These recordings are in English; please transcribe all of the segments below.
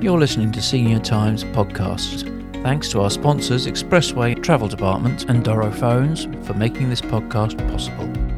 You're listening to Senior Times Podcast. Thanks to our sponsors, Expressway Travel Department and Doro Phones, for making this podcast possible.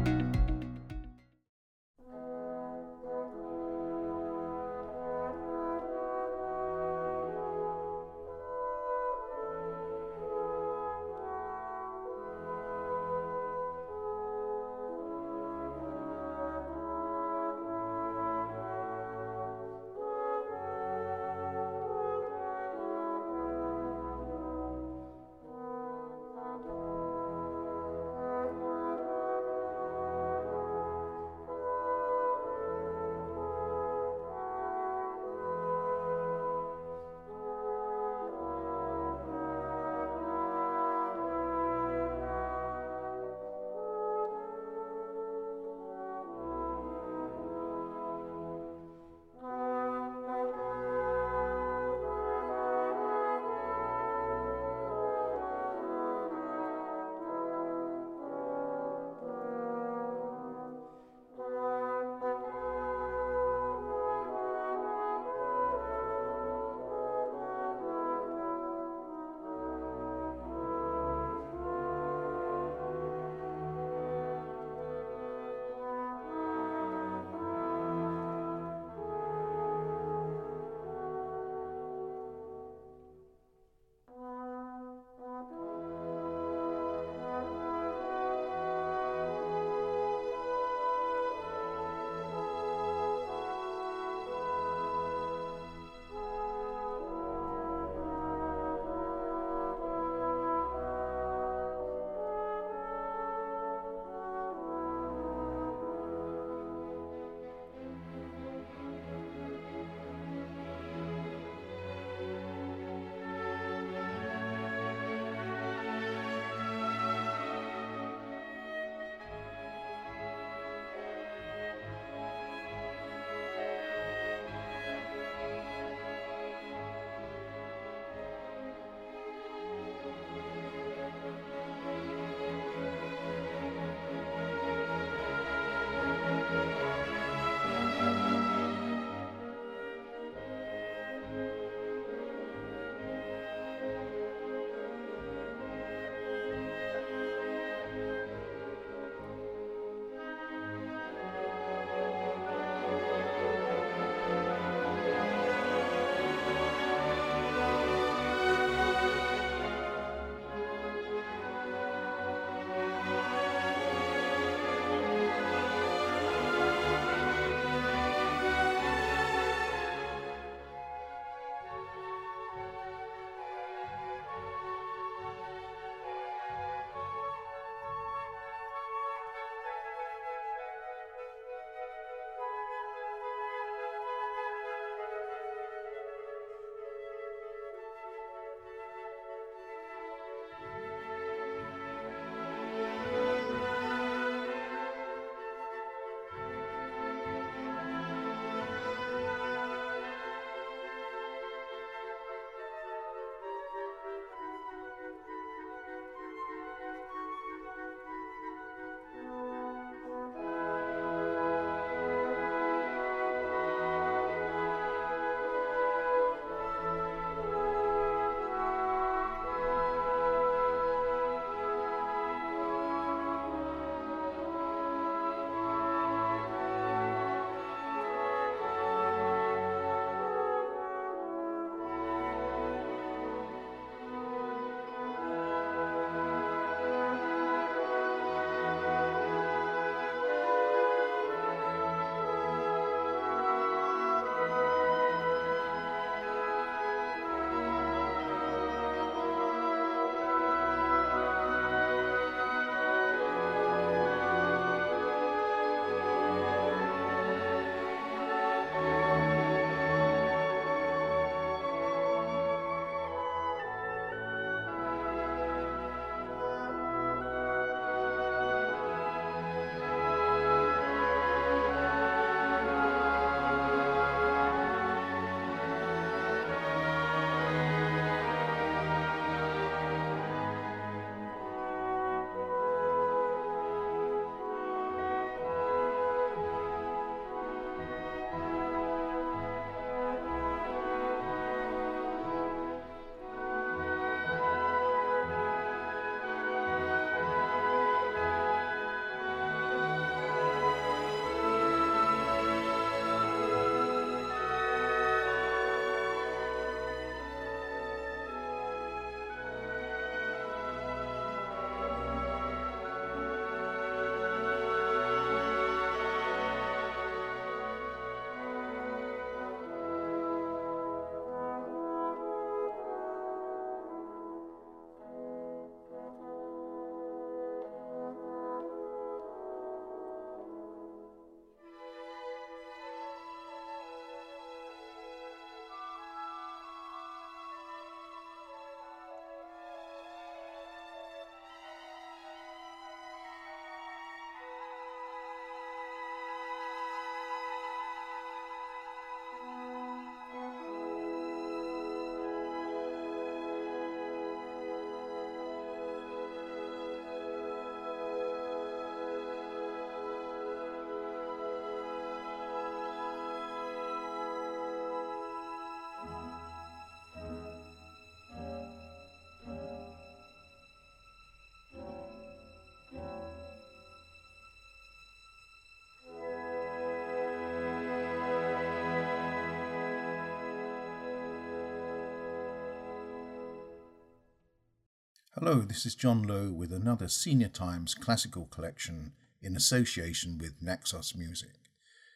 Hello, this is John Lowe with another Senior Times classical collection in association with Naxos Music.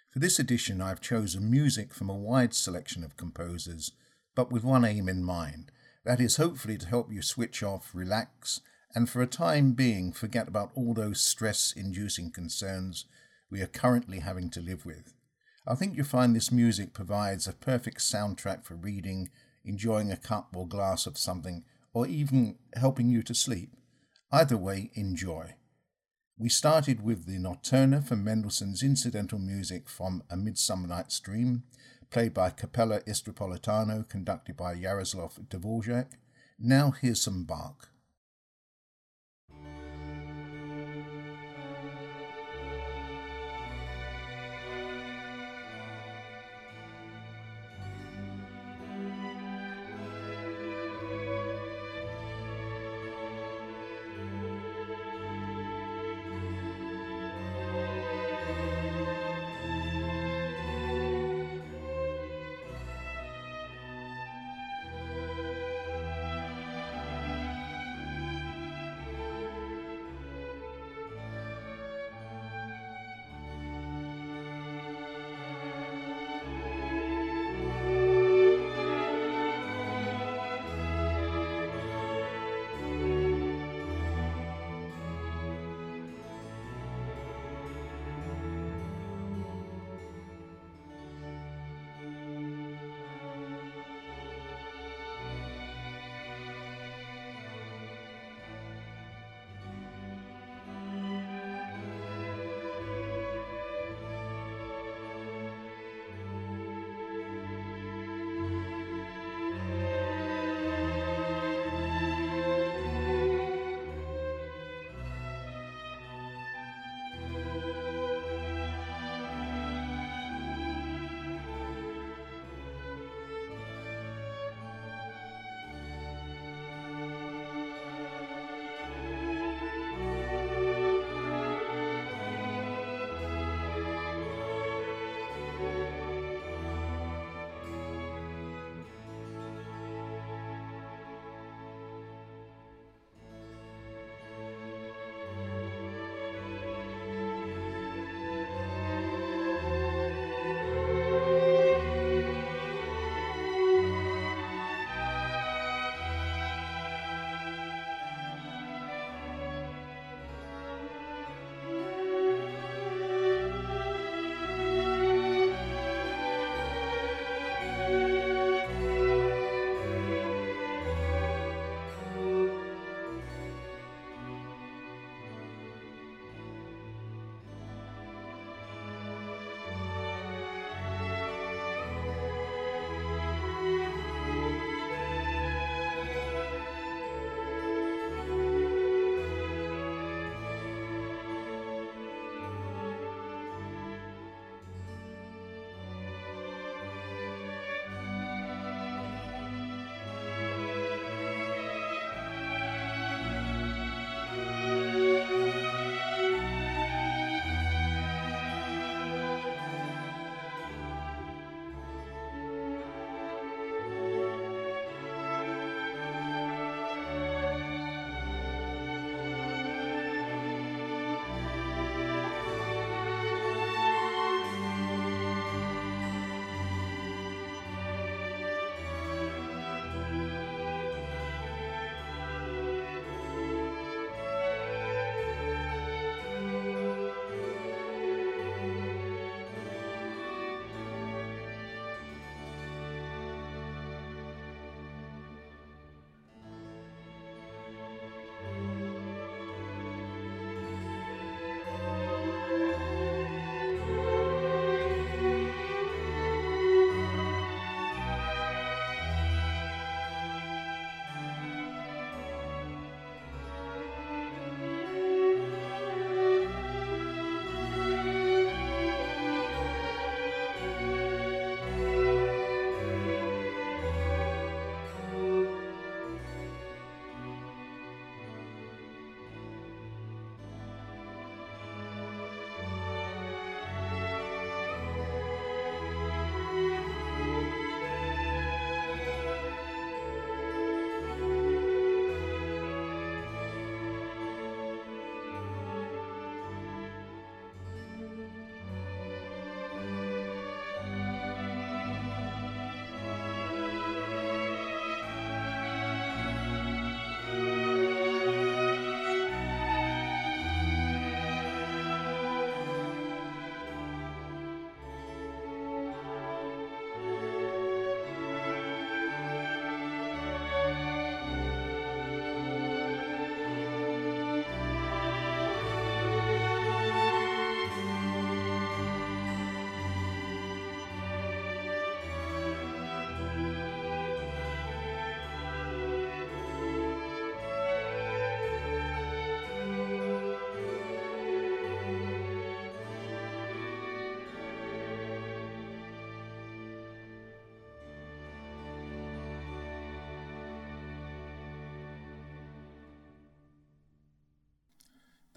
For this edition, I've chosen music from a wide selection of composers, but with one aim in mind that is, hopefully, to help you switch off, relax, and for a time being forget about all those stress inducing concerns we are currently having to live with. I think you'll find this music provides a perfect soundtrack for reading, enjoying a cup or glass of something or even helping you to sleep. Either way, enjoy. We started with the Notturno from Mendelssohn's incidental music from A Midsummer Night's Dream, played by Capella Istropolitana, conducted by Jaroslav Dvorak. Now here's some Bach.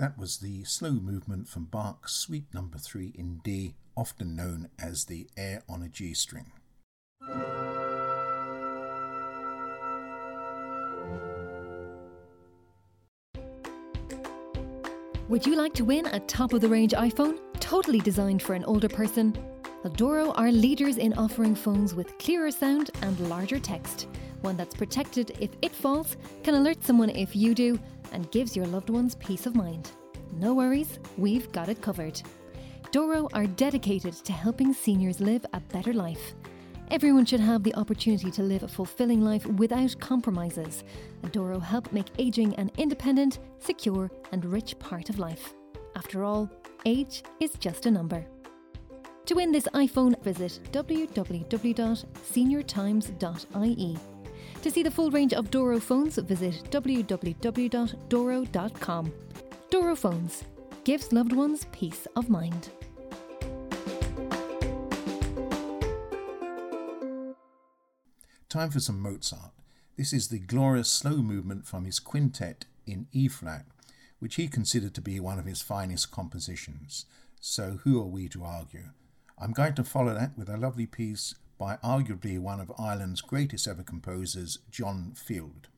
That was the slow movement from Bach's Suite Number no. 3 in D, often known as the air on a G string. Would you like to win a top of the range iPhone, totally designed for an older person? Doro are leaders in offering phones with clearer sound and larger text. One that's protected if it falls, can alert someone if you do, and gives your loved ones peace of mind. No worries, we've got it covered. Doro are dedicated to helping seniors live a better life. Everyone should have the opportunity to live a fulfilling life without compromises. Doro help make aging an independent, secure, and rich part of life. After all, age is just a number. To win this iPhone, visit www.seniortimes.ie. To see the full range of Doro phones, visit www.doro.com. Doro Phones gives loved ones peace of mind. Time for some Mozart. This is the glorious slow movement from his quintet in E flat, which he considered to be one of his finest compositions. So, who are we to argue? I'm going to follow that with a lovely piece by arguably one of Ireland's greatest ever composers, John Field.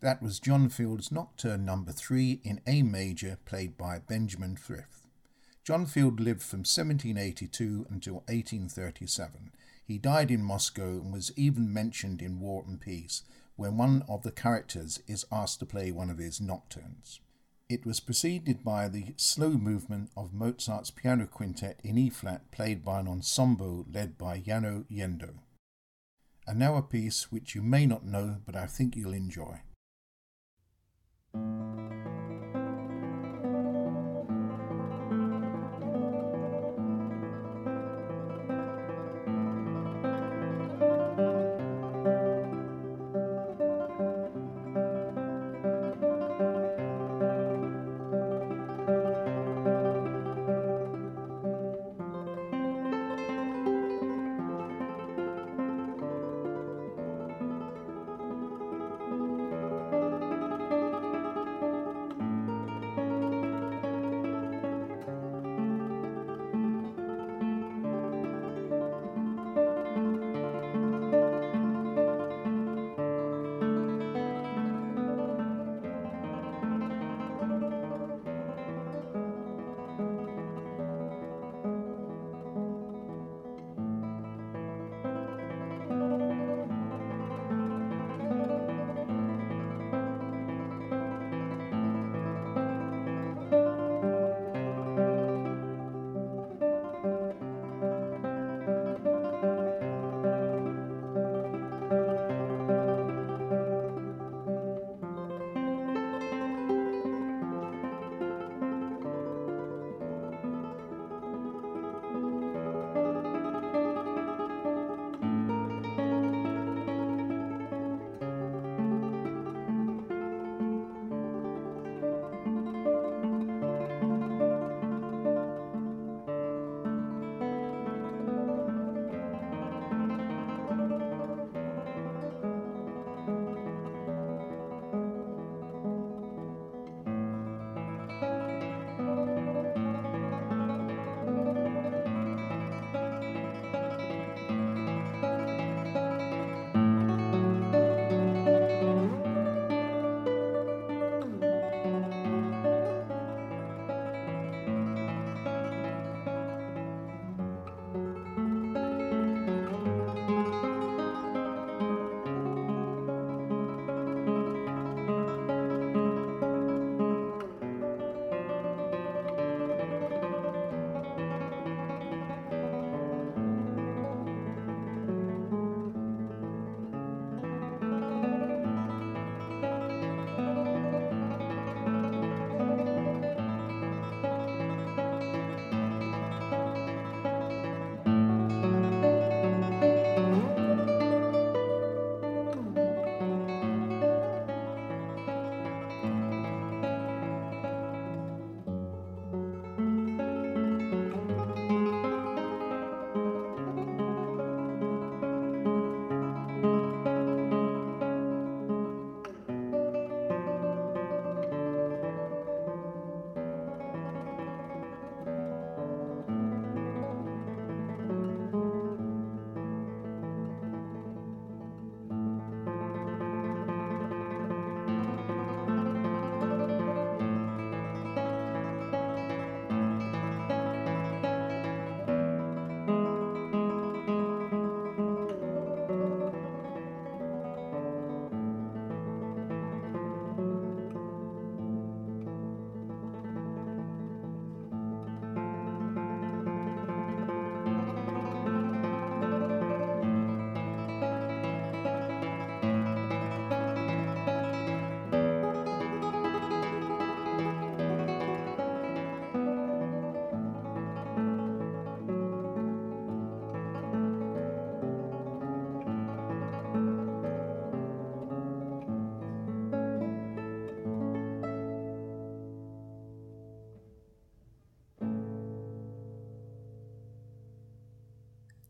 That was John Field's Nocturne Number 3 in A major, played by Benjamin Frith. John Field lived from 1782 until 1837. He died in Moscow and was even mentioned in War and Peace, when one of the characters is asked to play one of his nocturnes. It was preceded by the slow movement of Mozart's piano quintet in E flat, played by an ensemble led by Jenő Jandó. And now a piece which you may not know, but I think you'll enjoy.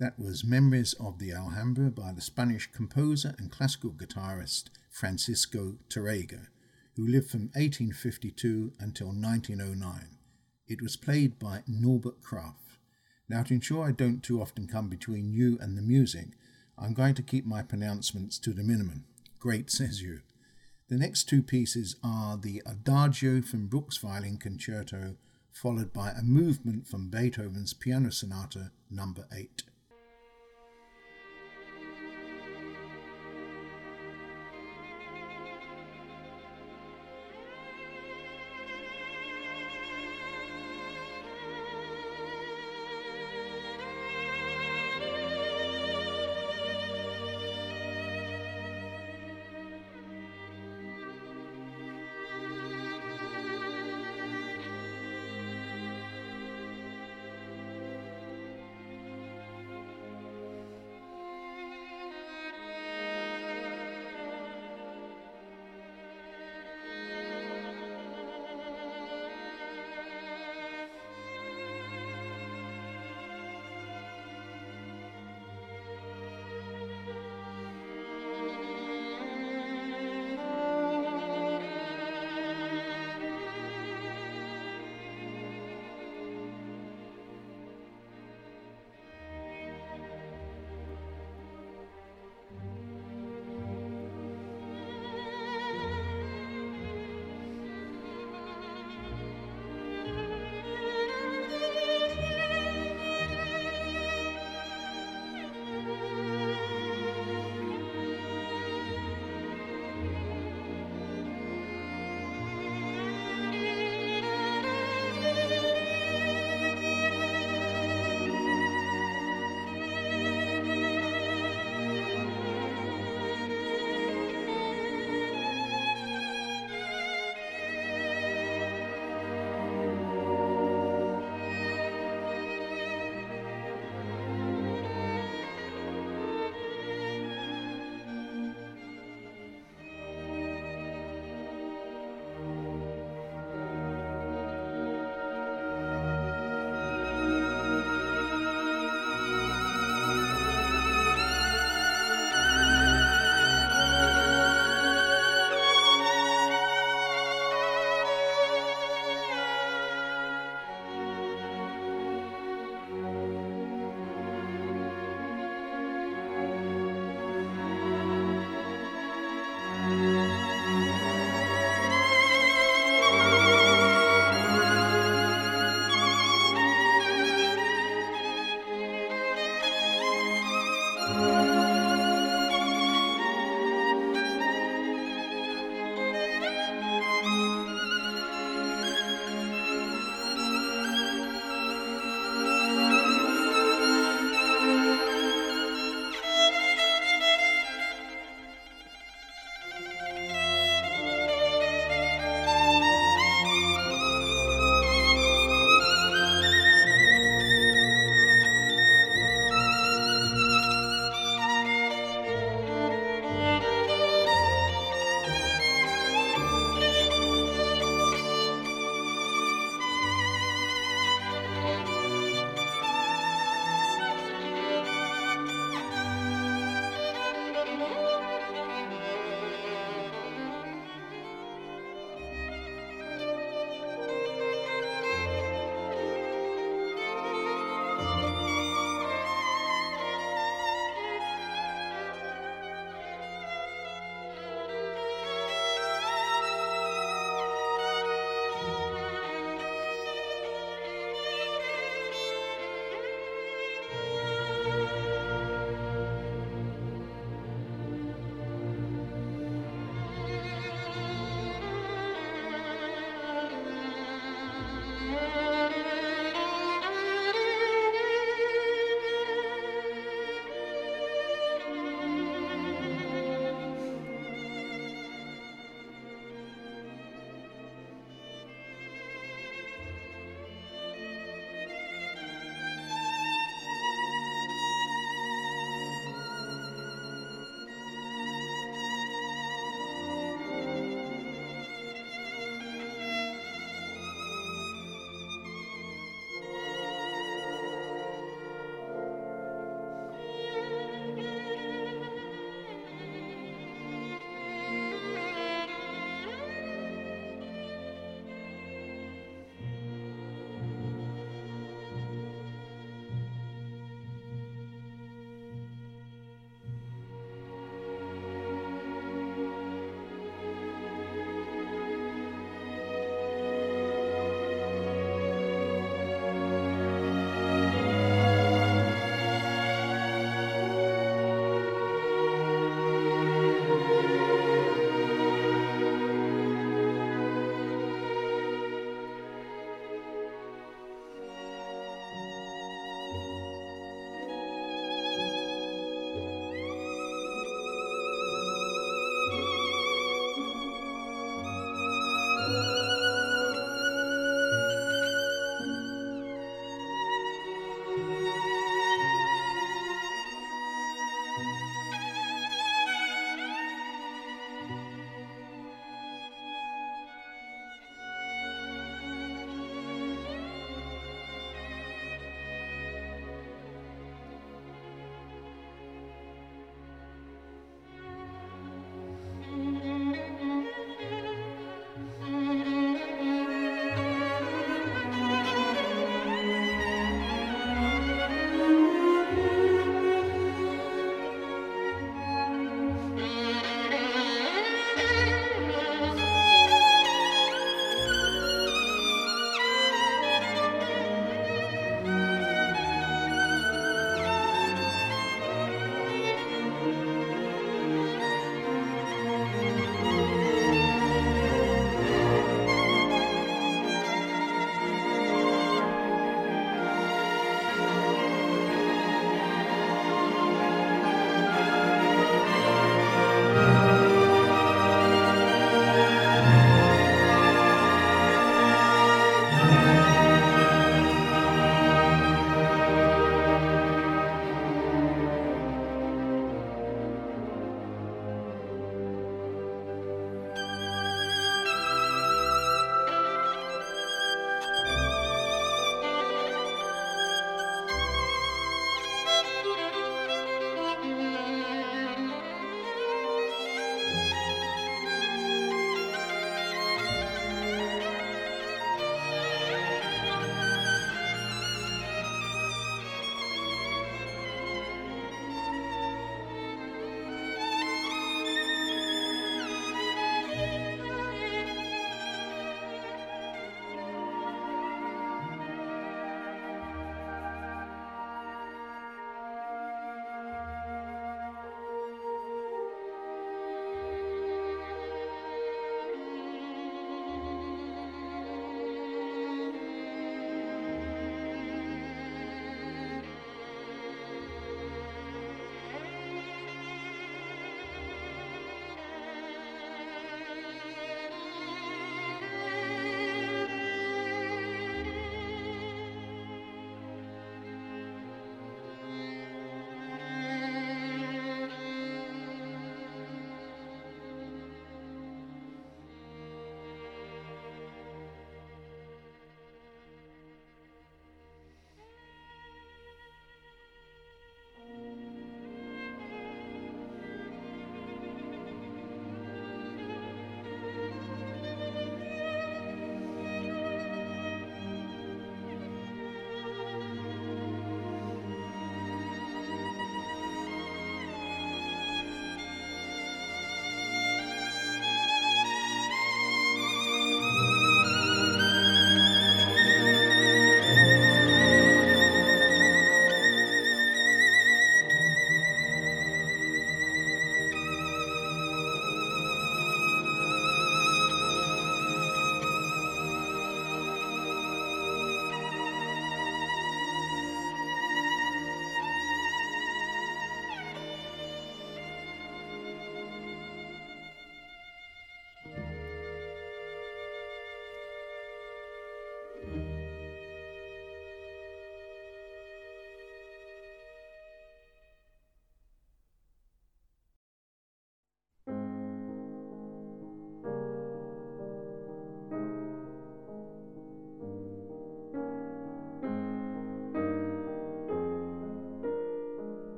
That was Memories of the Alhambra by the Spanish composer and classical guitarist Francisco Tárrega, who lived from 1852 until 1909. It was played by Norbert Kraft. Now, to ensure I don't too often come between you and the music, I'm going to keep my pronouncements to the minimum. Great, says you. The next two pieces are the Adagio from Bruch's Violin Concerto, followed by a movement from Beethoven's Piano Sonata number 8.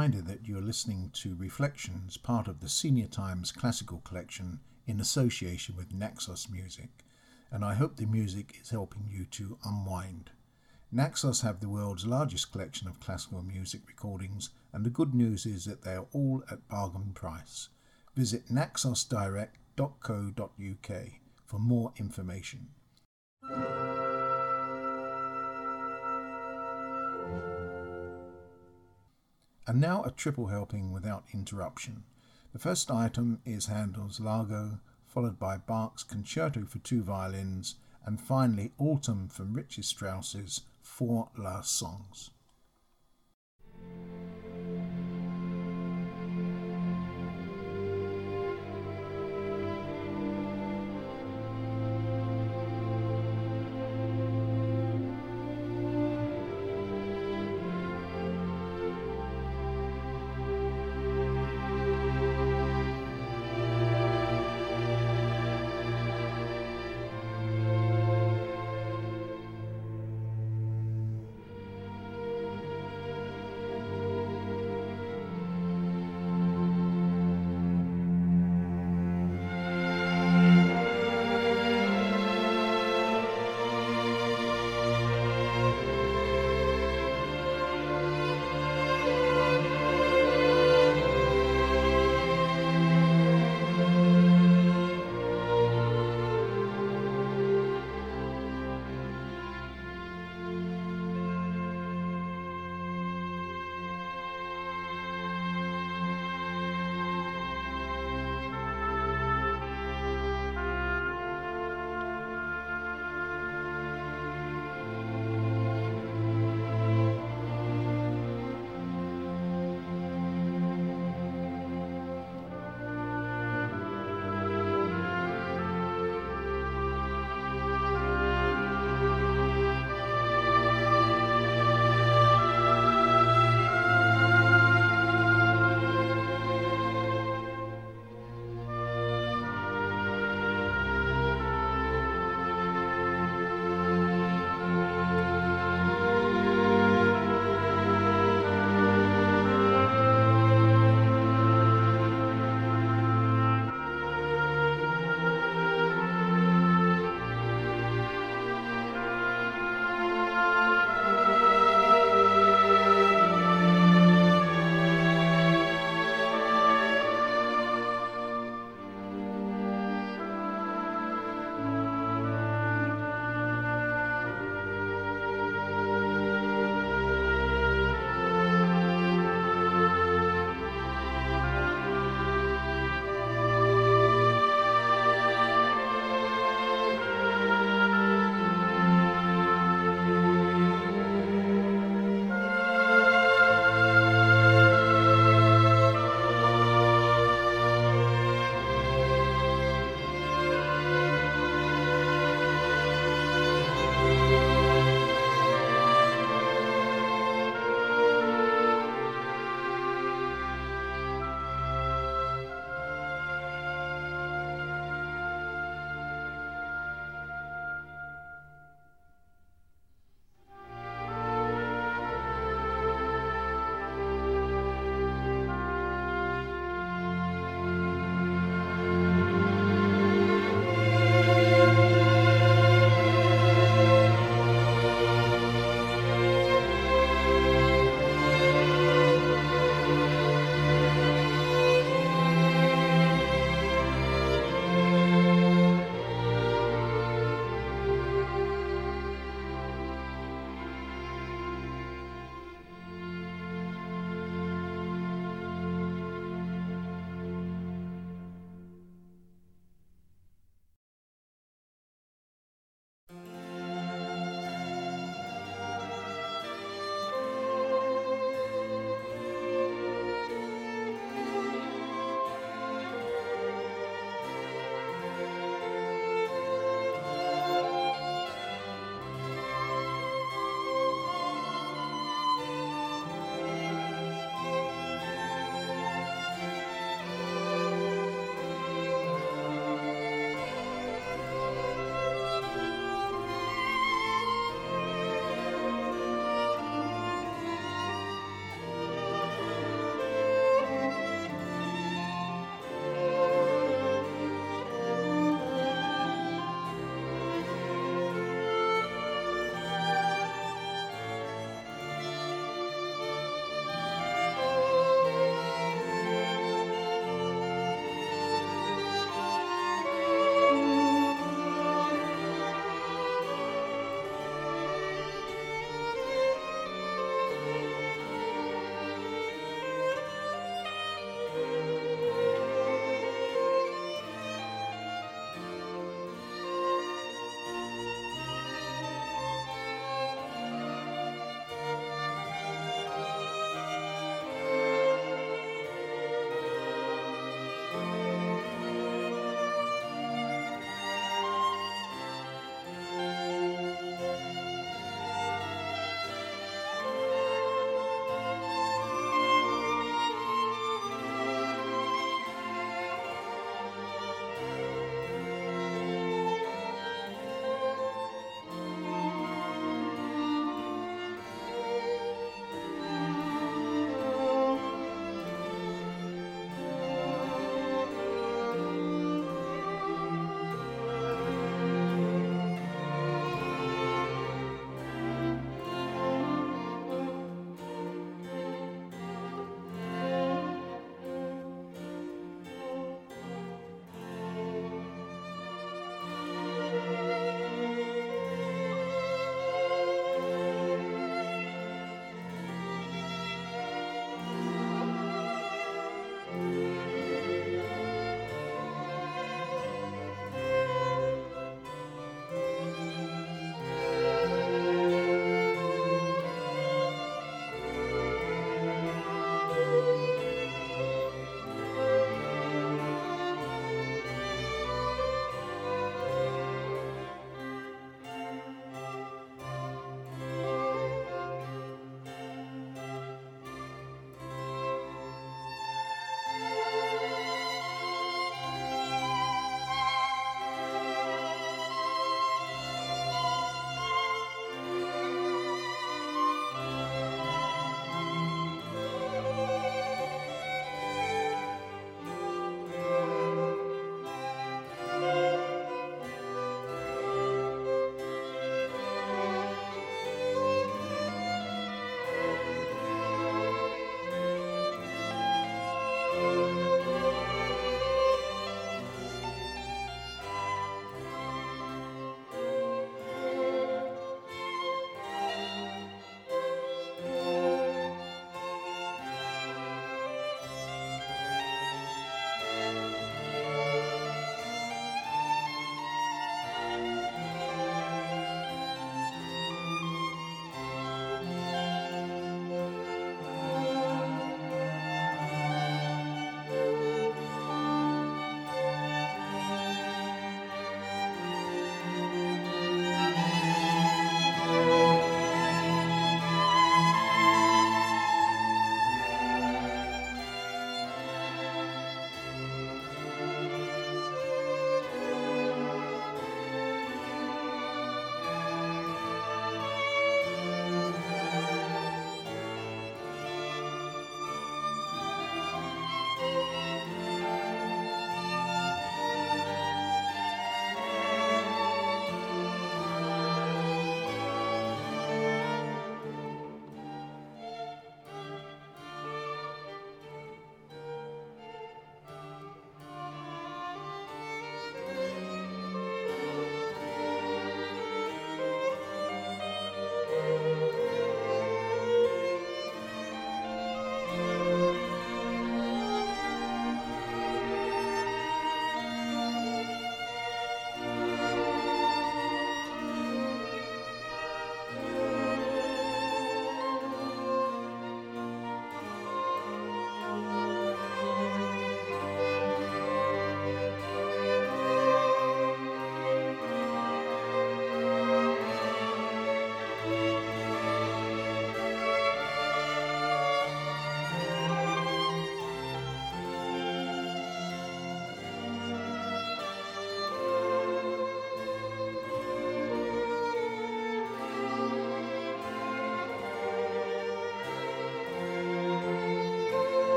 Reminder that you're listening to Reflections, part of the Senior Times Classical Collection in association with Naxos Music, and I hope the music is helping you to unwind. Naxos have the world's largest collection of classical music recordings, and the good news is that they are all at bargain price. Visit naxosdirect.co.uk for more information. And now a triple helping without interruption. The first item is Handel's Largo, followed by Bach's Concerto for two violins, and finally Autumn from Richard Strauss's Four Last Songs.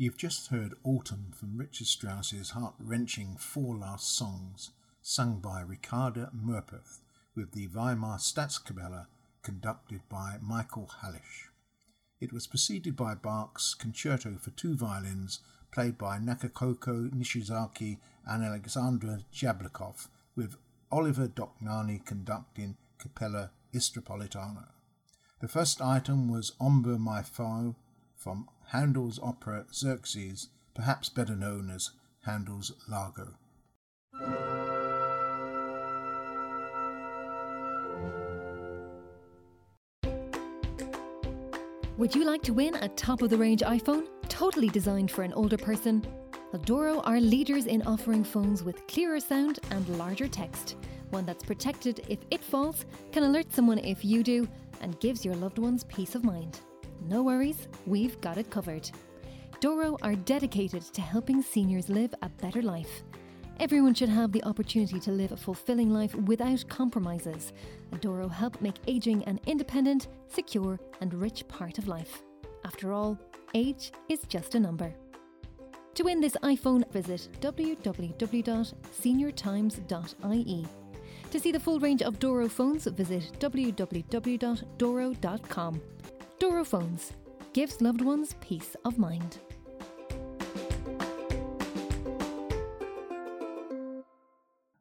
You've just heard Autumn from Richard Strauss's heart wrenching Four Last Songs, sung by Ricarda Merbeth, with the Weimar Staatskapelle conducted by Michael Halász. It was preceded by Bach's Concerto for Two Violins, played by Takako Nishizaki and Alexandra Jablokov, with Oliver Dohnányi conducting Capella Istropolitana. The first item was Ombra mai fù from Handel's opera Xerxes, perhaps better known as Handel's Largo. Would you like to win a top of the range iPhone, totally designed for an older person? Adoro are leaders in offering phones with clearer sound and larger text. One that's protected if it falls, can alert someone if you do, and gives your loved ones peace of mind. No worries, we've got it covered. Doro are dedicated to helping seniors live a better life. Everyone should have the opportunity to live a fulfilling life without compromises. And Doro help make aging an independent, secure, and rich part of life. After all, age is just a number. To win this iPhone, visit www.seniortimes.ie. To see the full range of Doro phones, visit www.doro.com. Doro Phones gives loved ones peace of mind.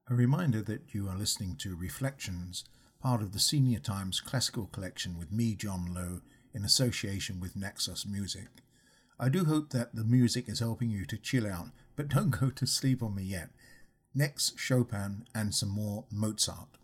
A reminder that you are listening to Reflections, part of the Senior Times Classical Collection with me, John Lowe, in association with Naxos Music. I do hope that the music is helping you to chill out, but don't go to sleep on me yet. Next, Chopin and some more Mozart.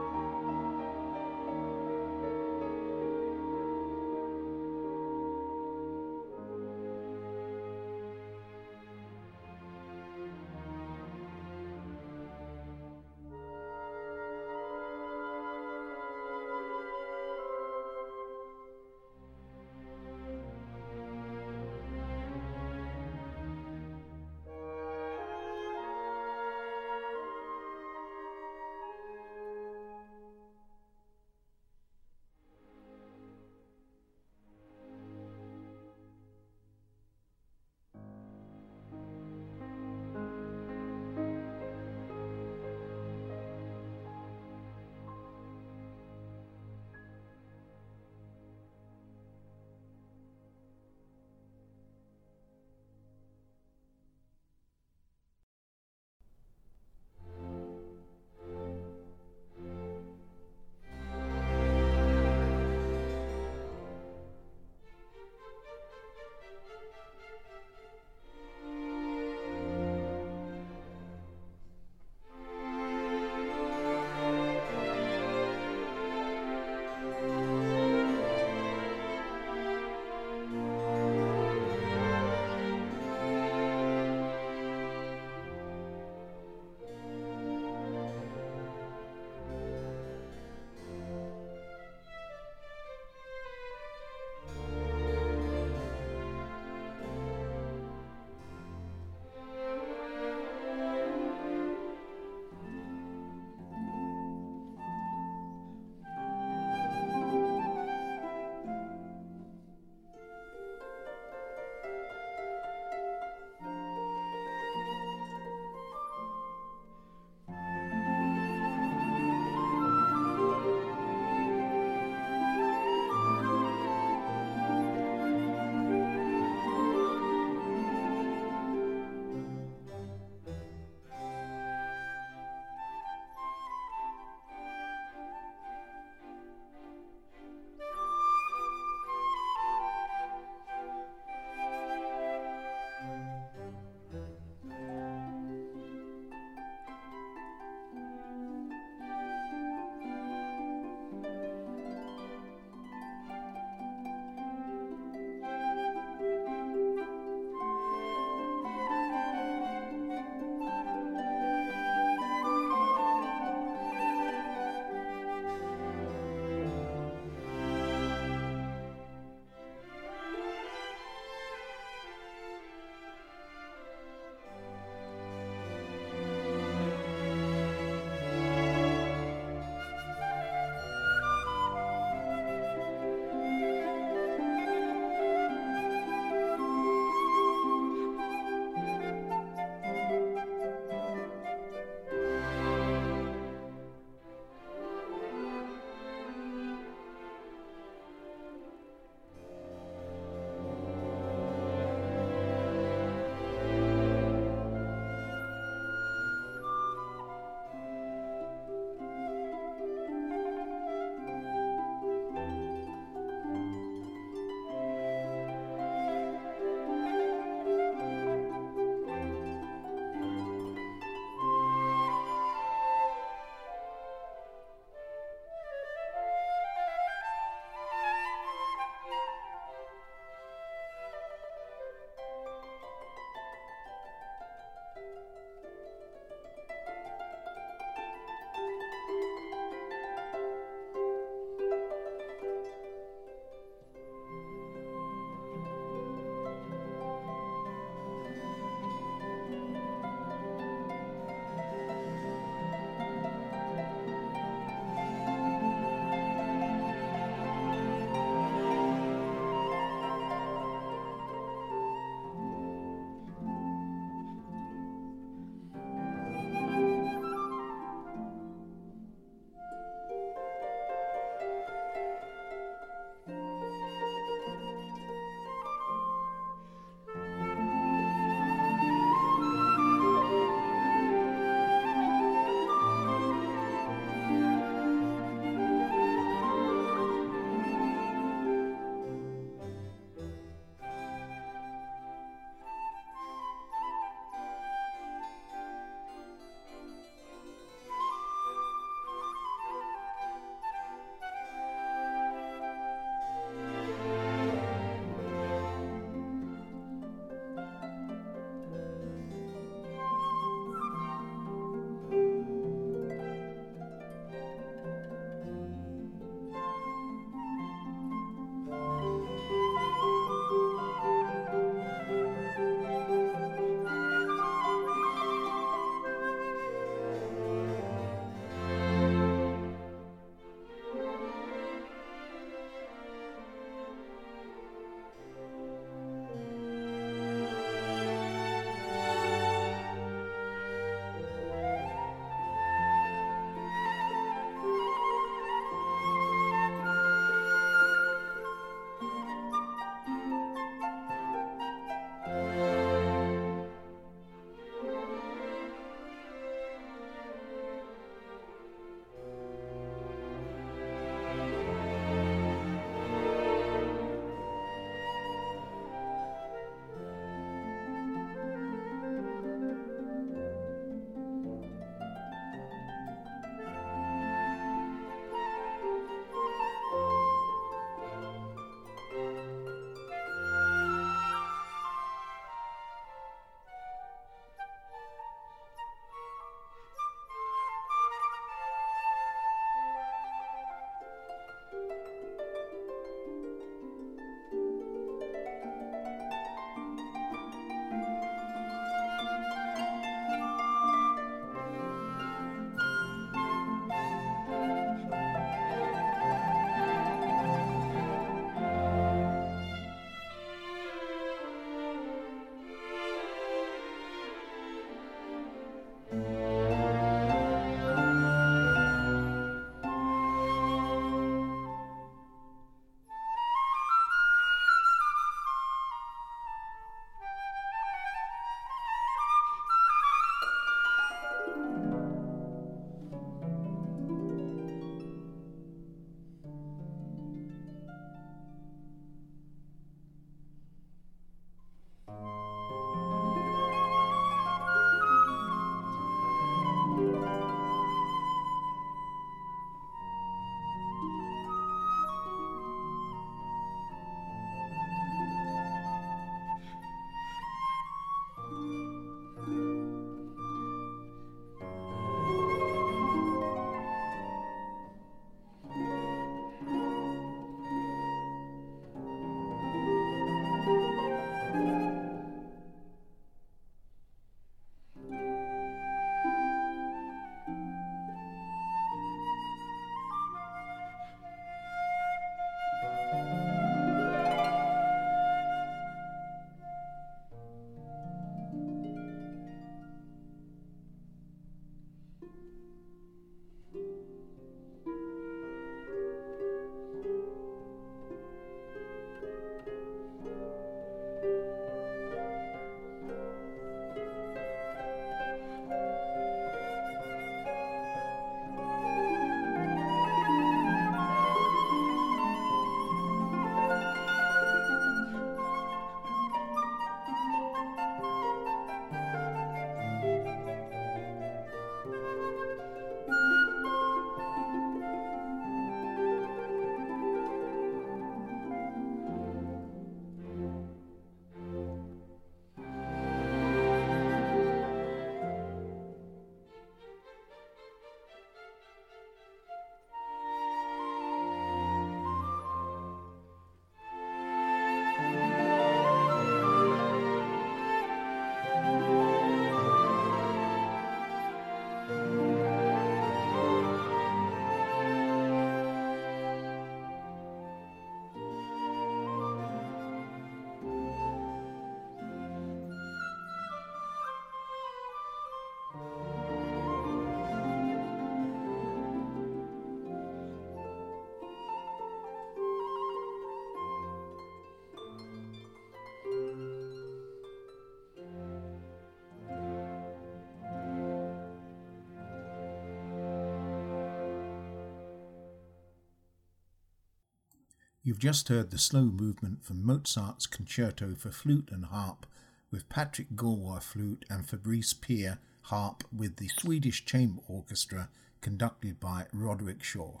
You've just heard the slow movement from Mozart's Concerto for Flute and Harp with Patrick Gallois flute and Fabrice Pierre harp with the Swedish Chamber Orchestra conducted by Roderick Shaw.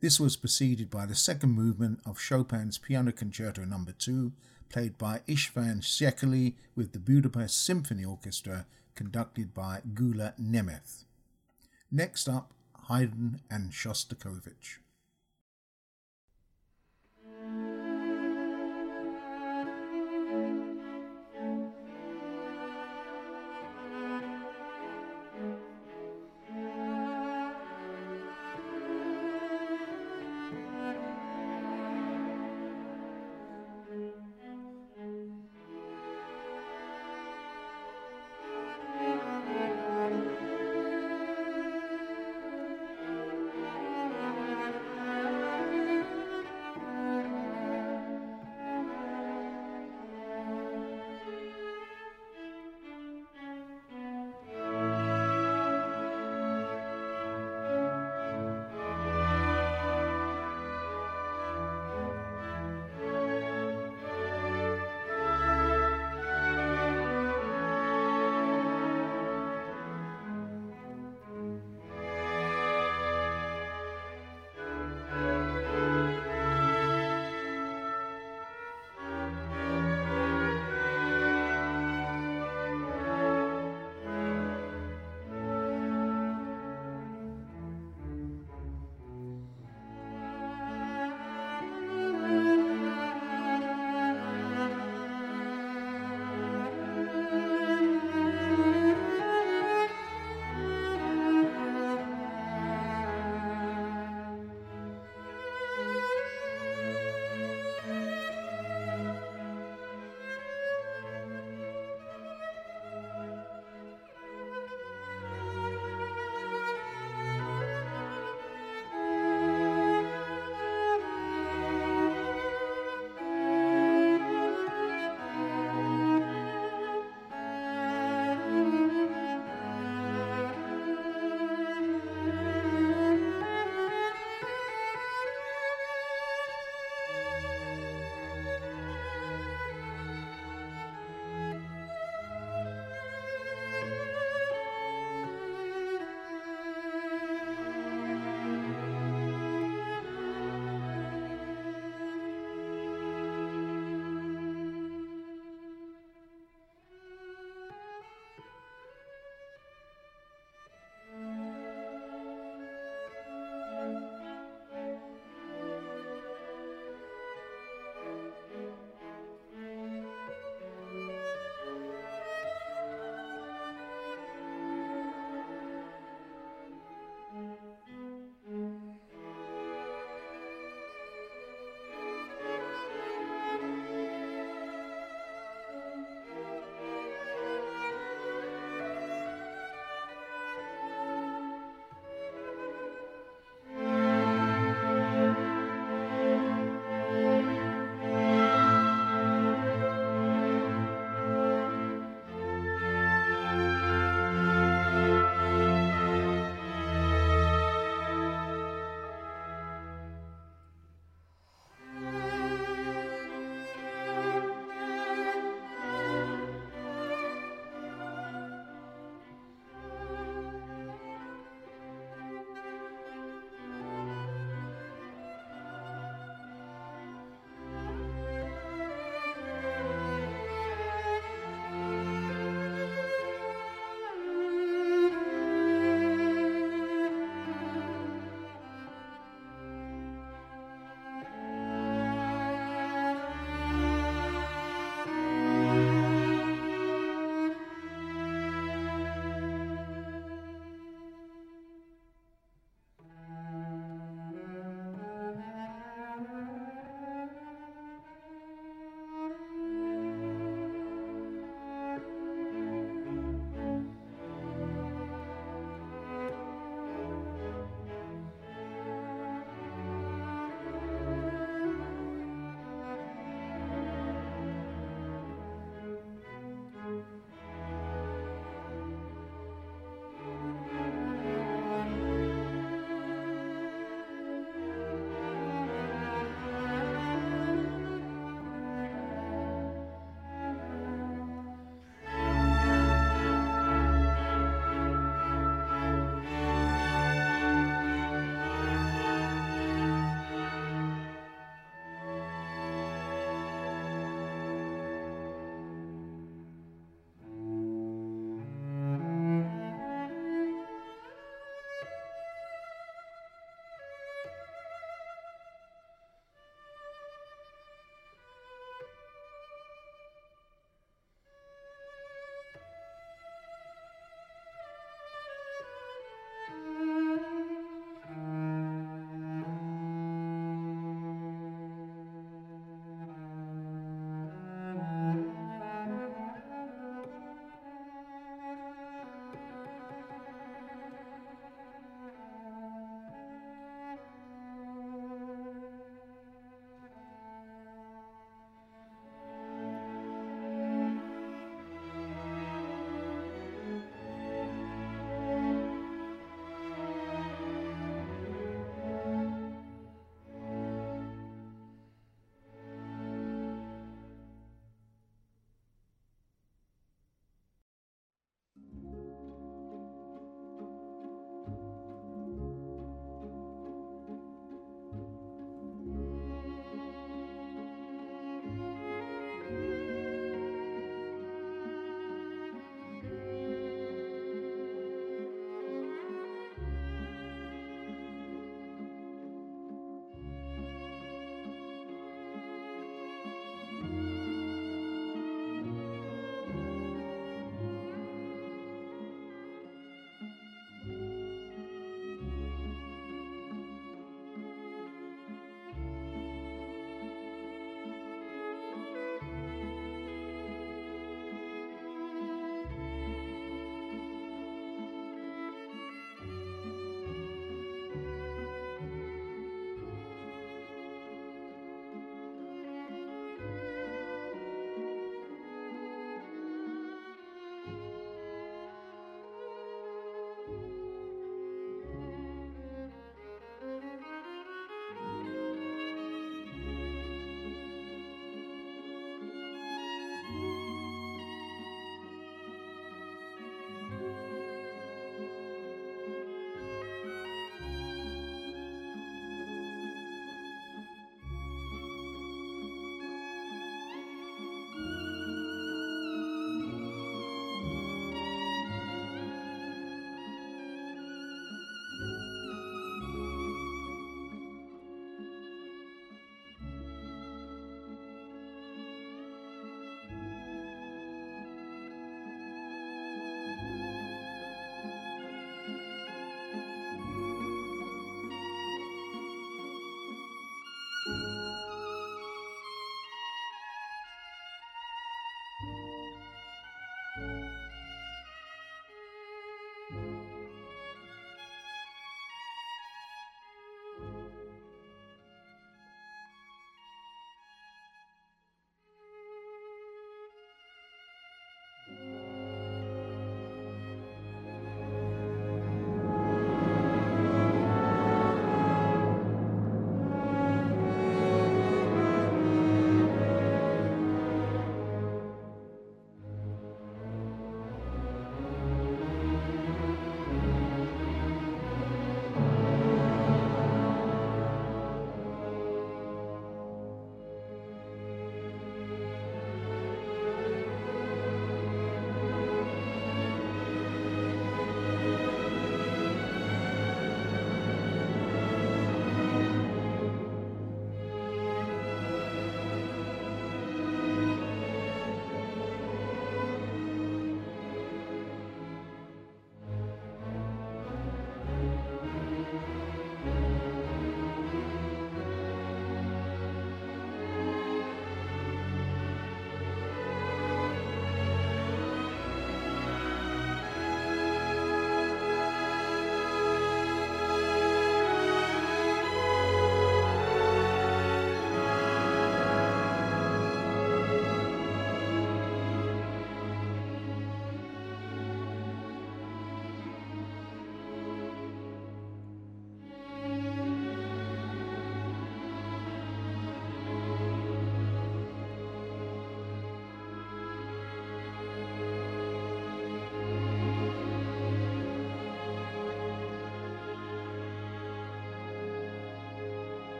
This was preceded by the second movement of Chopin's Piano Concerto No. 2, played by Istvan Szekely with the Budapest Symphony Orchestra conducted by Gyula Nemeth. Next up, Haydn and Shostakovich.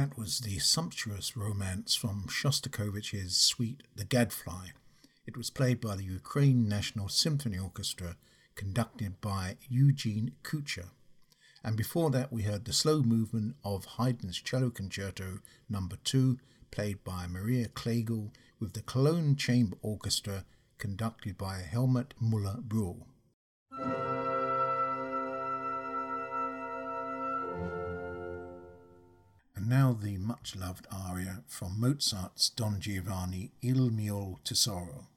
That was the sumptuous romance from Shostakovich's suite The Gadfly. It was played by the Ukraine National Symphony Orchestra, conducted by Eugene Kuchar. And before that, we heard the slow movement of Haydn's Cello Concerto no. 2, played by Maria Kliegel with the Cologne Chamber Orchestra, conducted by Helmut Müller-Brühl. The much loved aria from Mozart's Don Giovanni Il mio tesoro.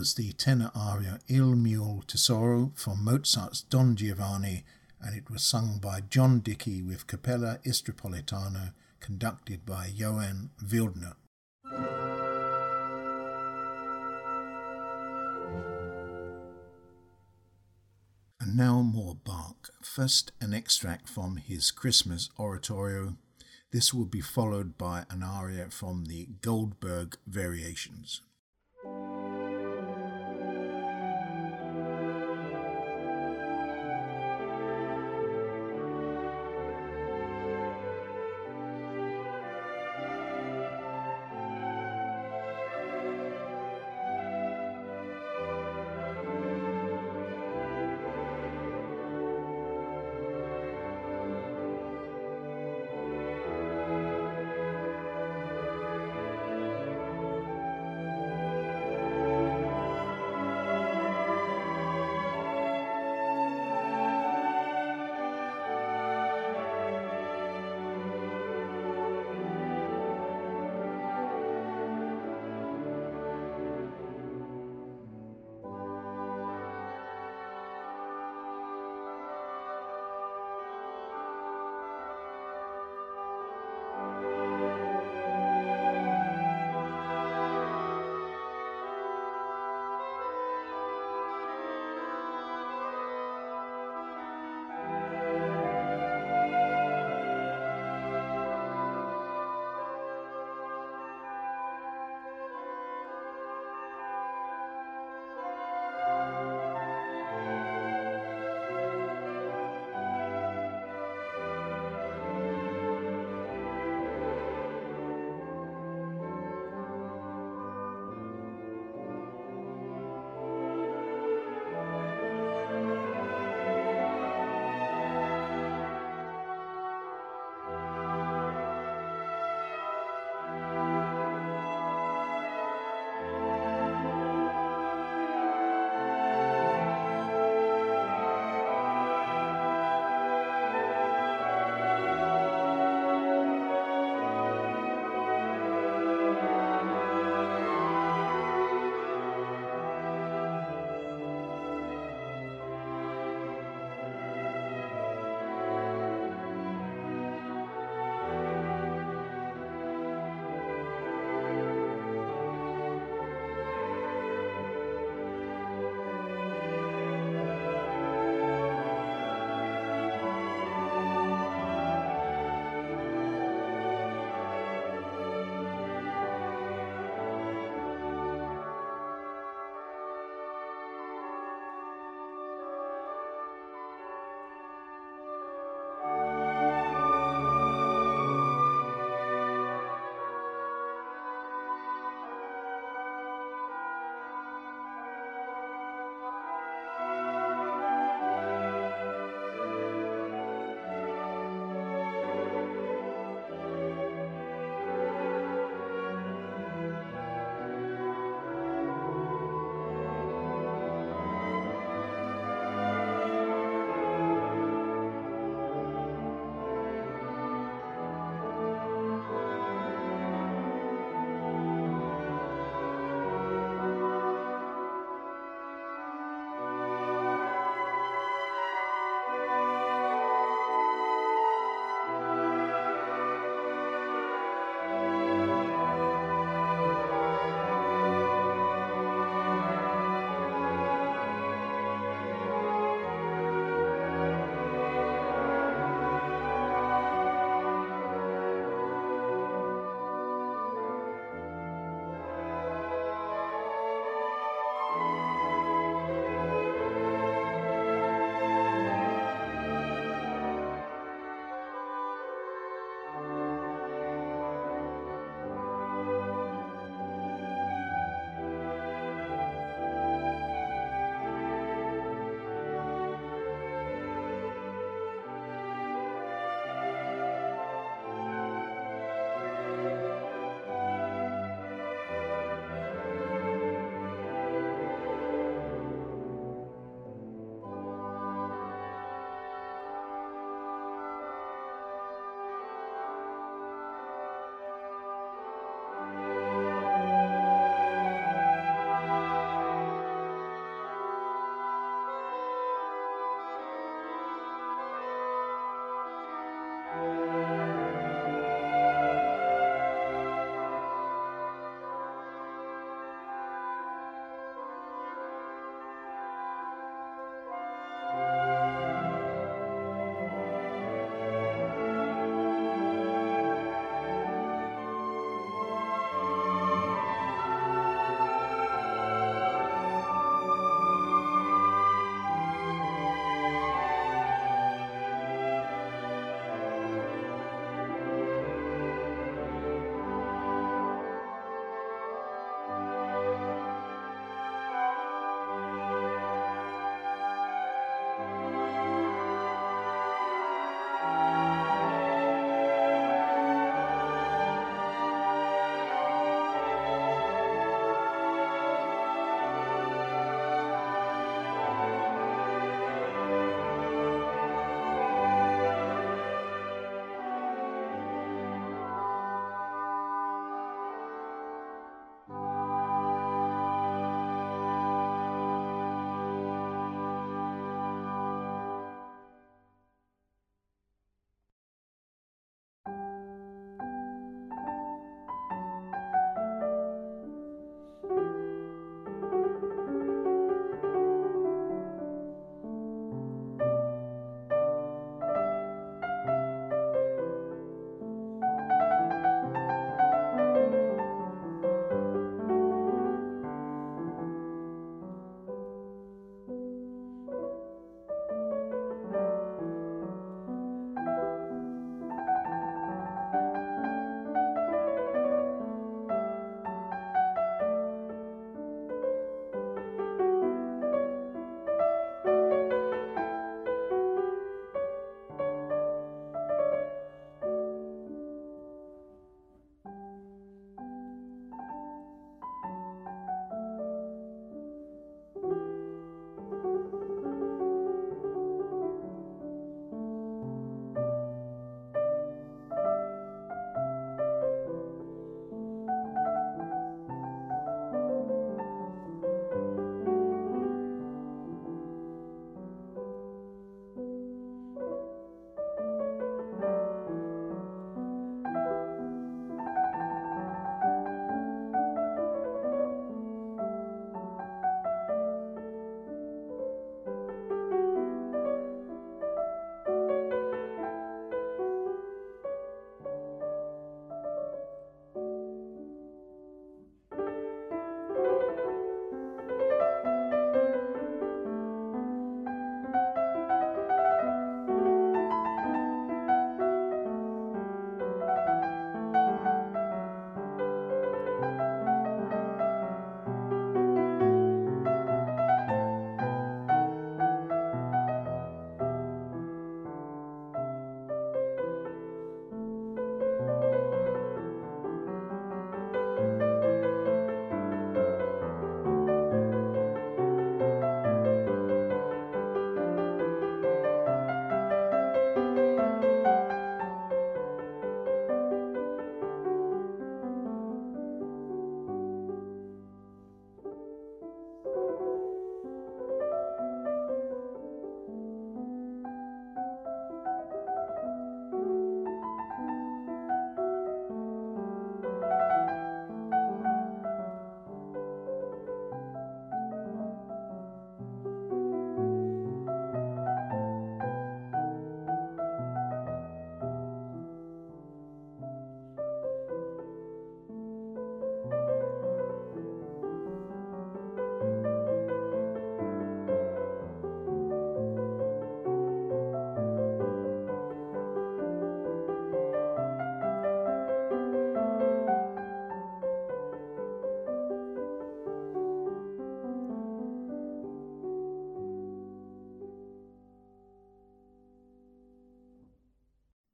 Was the tenor aria Il mio tesoro from Mozart's Don Giovanni, and it was sung by John Dickie with Capella Istropolitana, conducted by Johann Wildner. And now more Bach. First, an extract from his Christmas oratorio. This will be followed by an aria from the Goldberg Variations.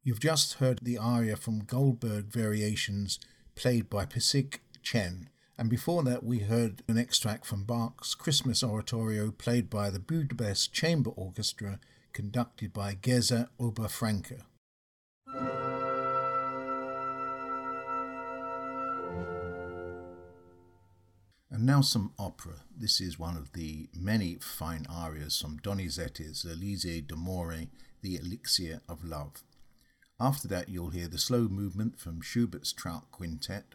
You've just heard the aria from Goldberg Variations played by Pi-hsien Chen, and before that we heard an extract from Bach's Christmas Oratorio played by the Budapest Chamber Orchestra conducted by Geza Oberfrank. And now some opera. This is one of the many fine arias from Donizetti's L'elisir d'amore, The Elixir of Love. After that, you'll hear the slow movement from Schubert's Trout Quintet,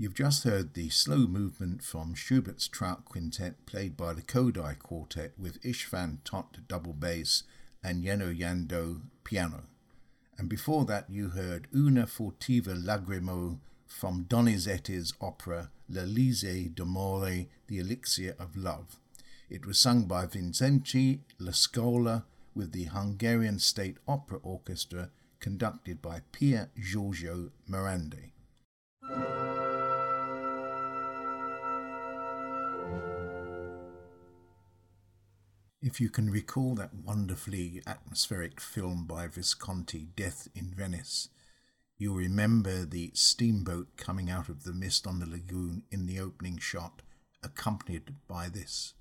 You've just heard the slow movement from Schubert's Trout Quintet played by the Kodály Quartet with István Tóth double bass and Jenő Jandó piano. And before that you heard Una furtiva lagrima from Donizetti's opera L'elisir d'amore, The Elixir of Love. It was sung by Vincenzo La Scola with the Hungarian State Opera Orchestra conducted by Pier Giorgio Morandi. If you can recall that wonderfully atmospheric film by Visconti, Death in Venice, you'll remember the steamboat coming out of the mist on the lagoon in the opening shot, accompanied by this.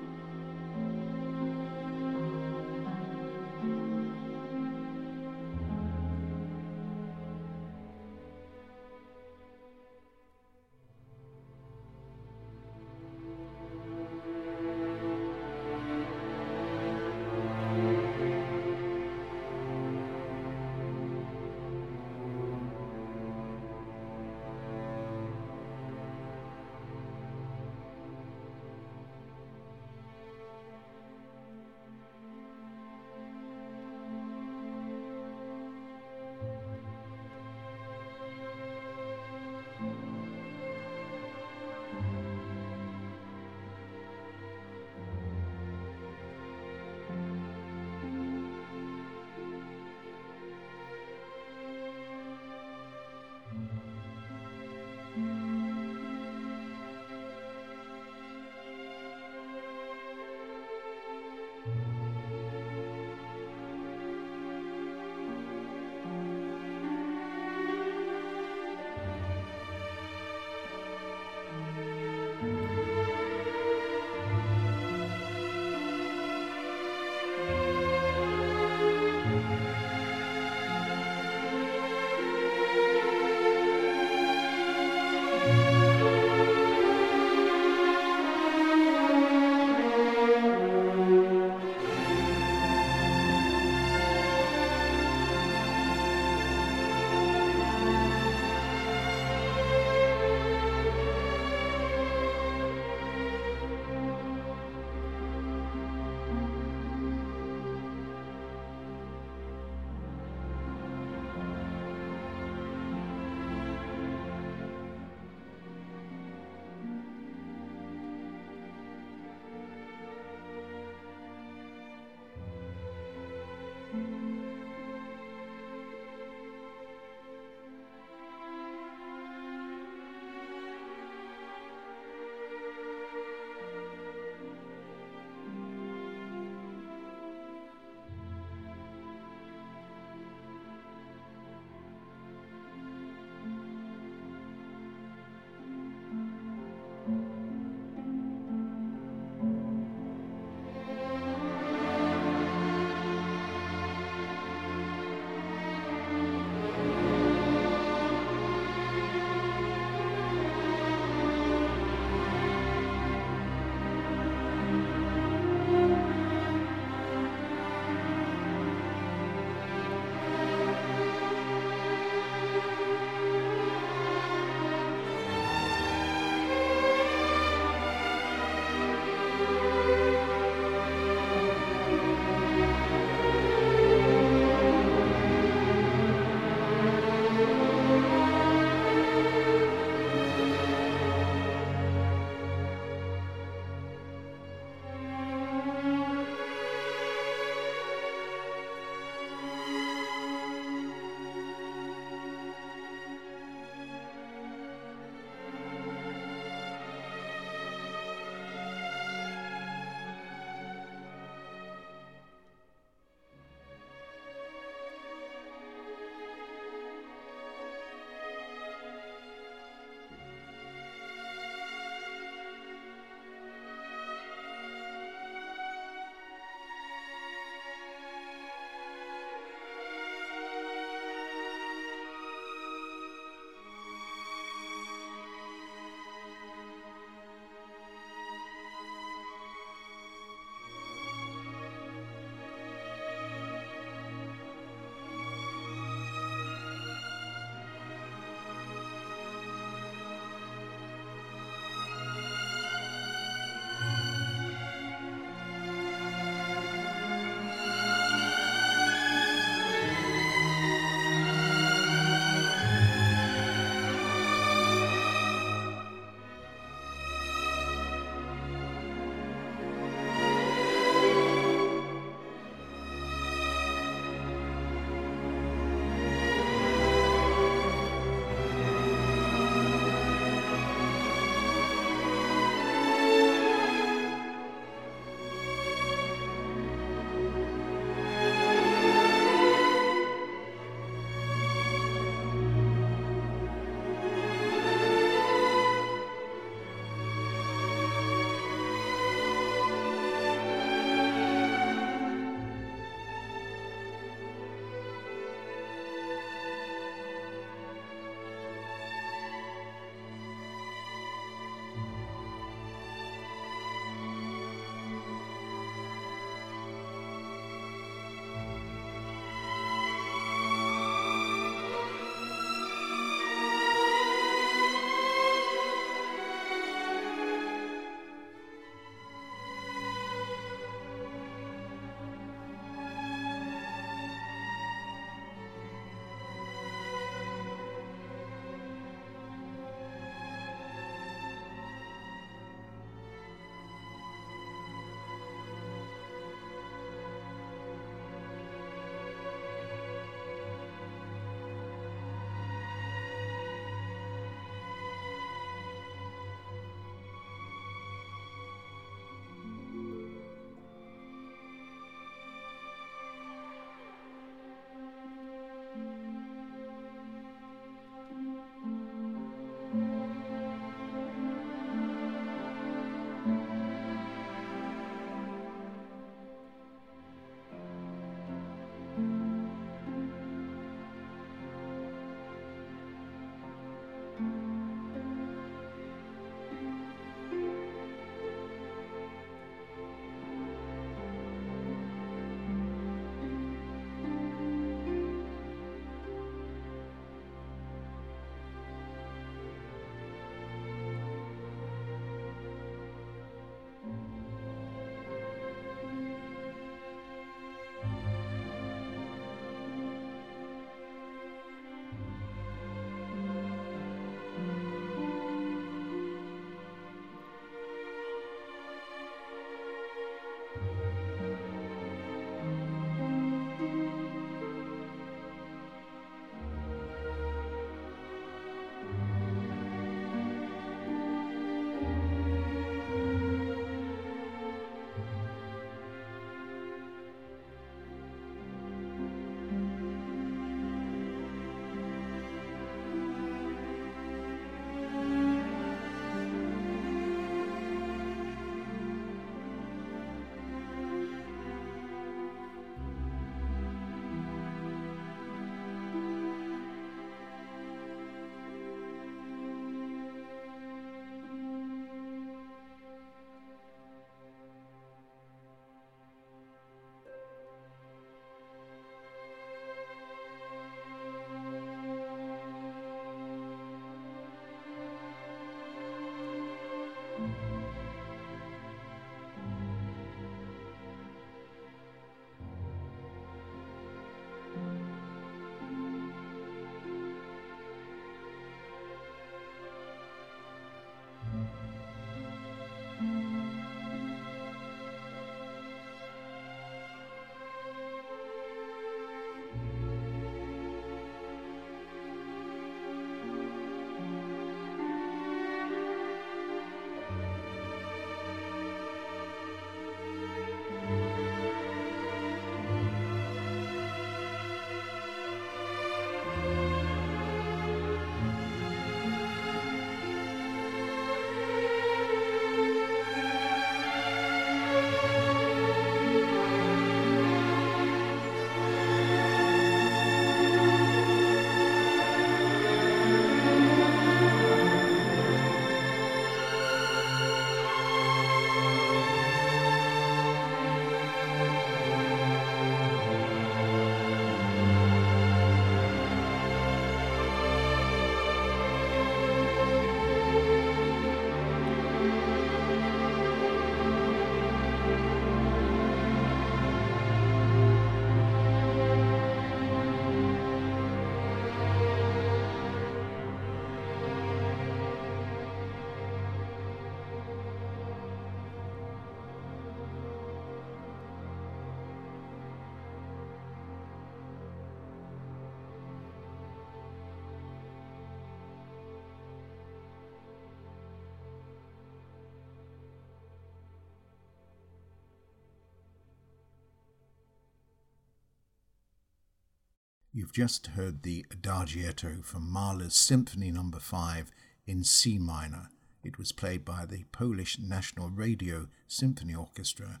You've just heard the Adagietto from Mahler's Symphony No. 5 in C minor. It was played by the Polish National Radio Symphony Orchestra,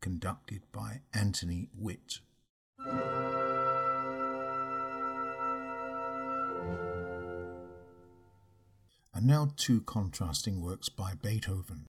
conducted by Antoni Wit. And now two contrasting works by Beethoven.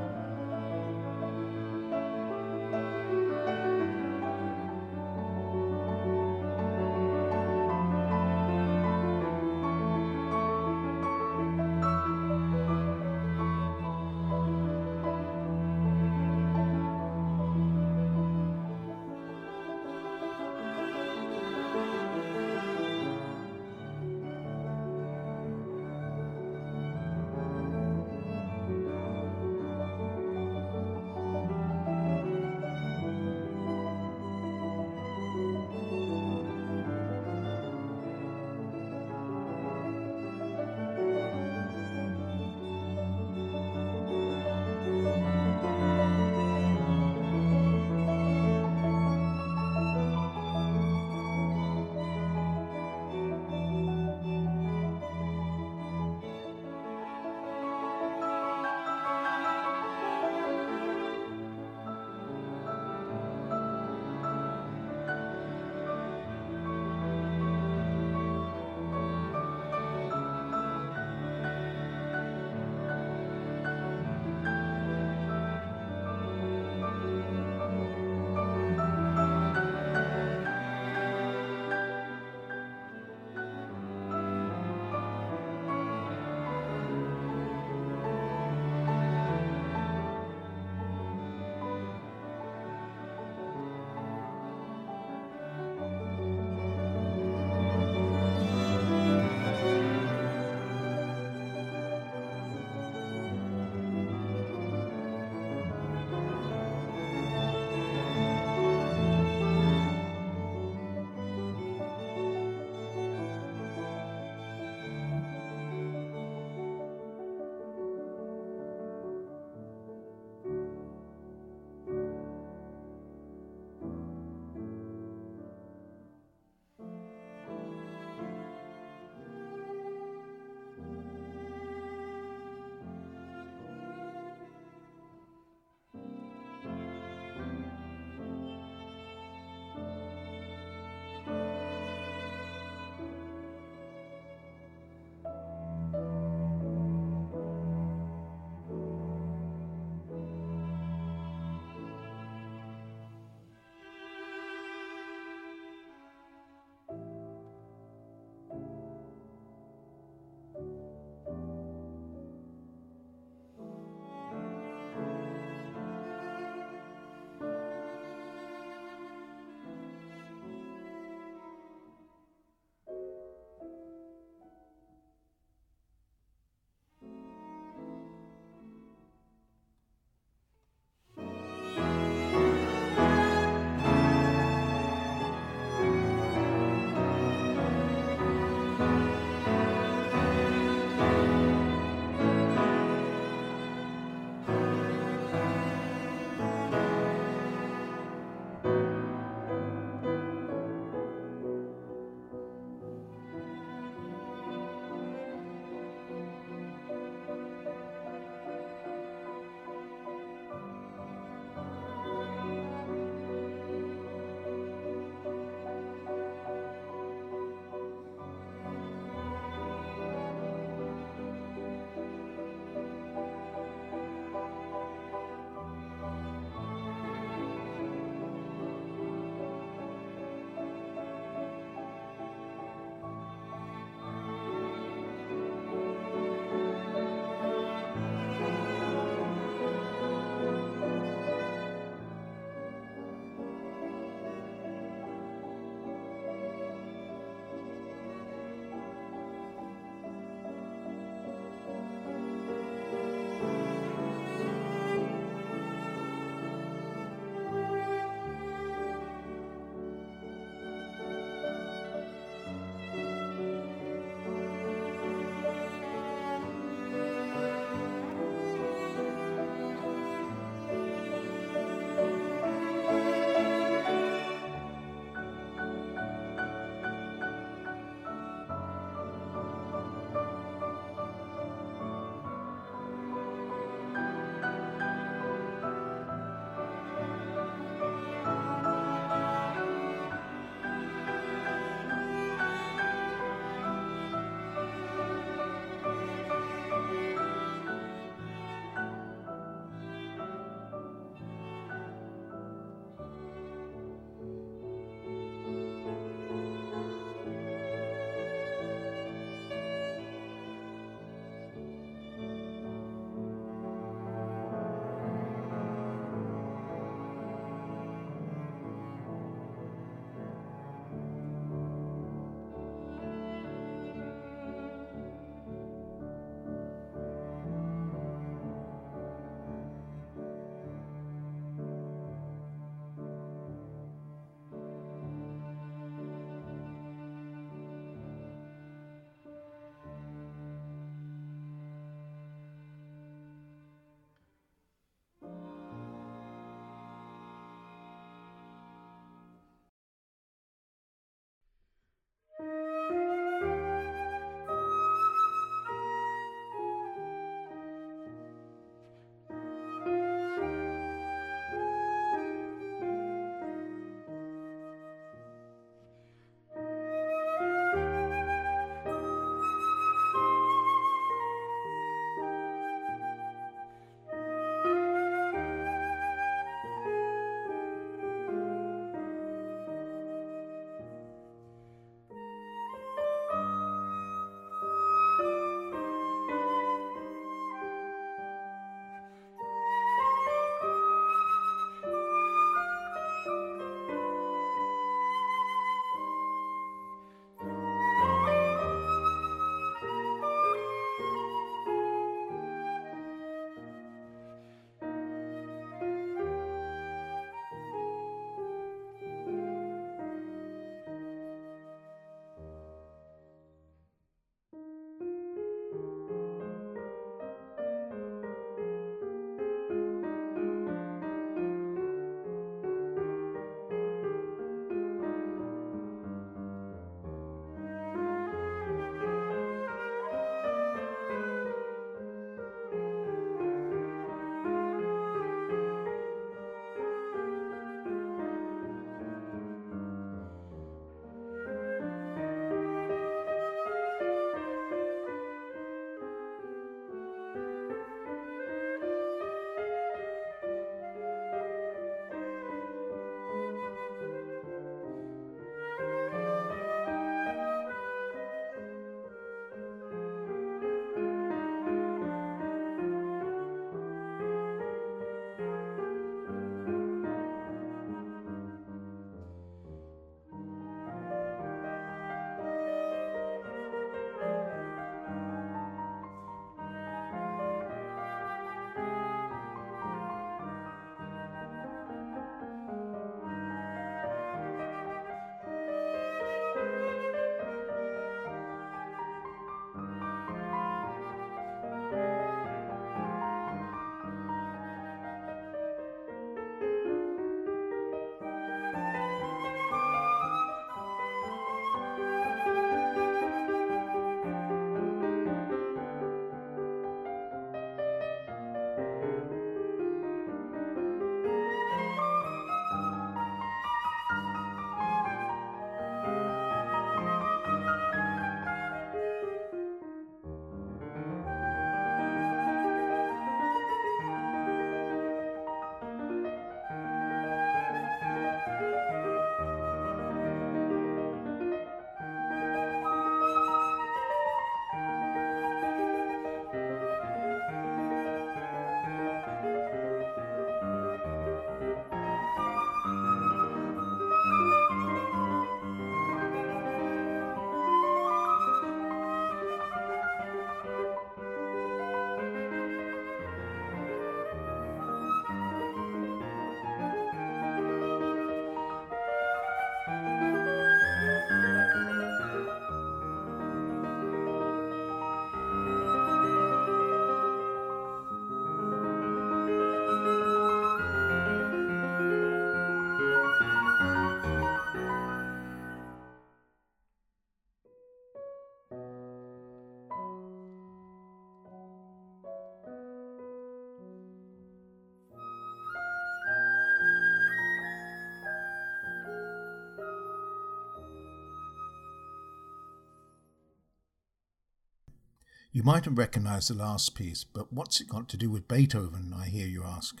You might have recognized the last piece, but what's it got to do with Beethoven, I hear you ask?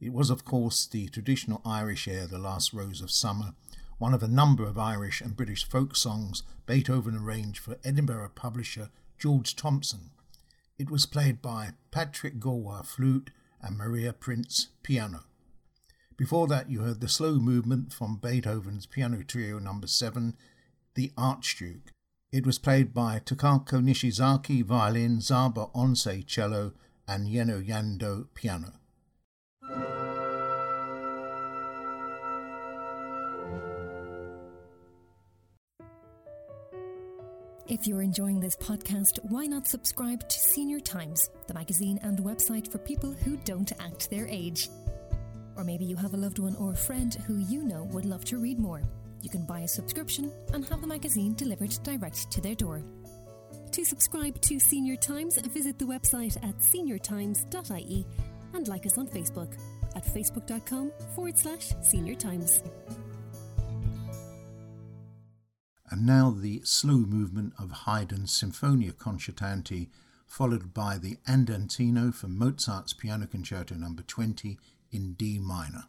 It was, of course, the traditional Irish air, The Last Rose of Summer, one of a number of Irish and British folk songs Beethoven arranged for Edinburgh publisher George Thomson. It was played by Patrick Gallois flute and Maria Prinz piano. Before that, you heard the slow movement from Beethoven's Piano Trio Number 7, The Archduke. It was played by Takako Nishizaki violin, Csaba Onczay cello, and Jenő Jandó piano. If you're enjoying this podcast, why not subscribe to Senior Times, the magazine and website for people who don't act their age? Or maybe you have a loved one or a friend who you know would love to read more. You can buy a subscription and have the magazine delivered direct to their door. To subscribe to Senior Times, visit the website at seniortimes.ie and like us on Facebook at facebook.com forward slash senior times. And now the slow movement of Haydn's Sinfonia Concertante, followed by the Andantino from Mozart's Piano Concerto No. 20 in D minor.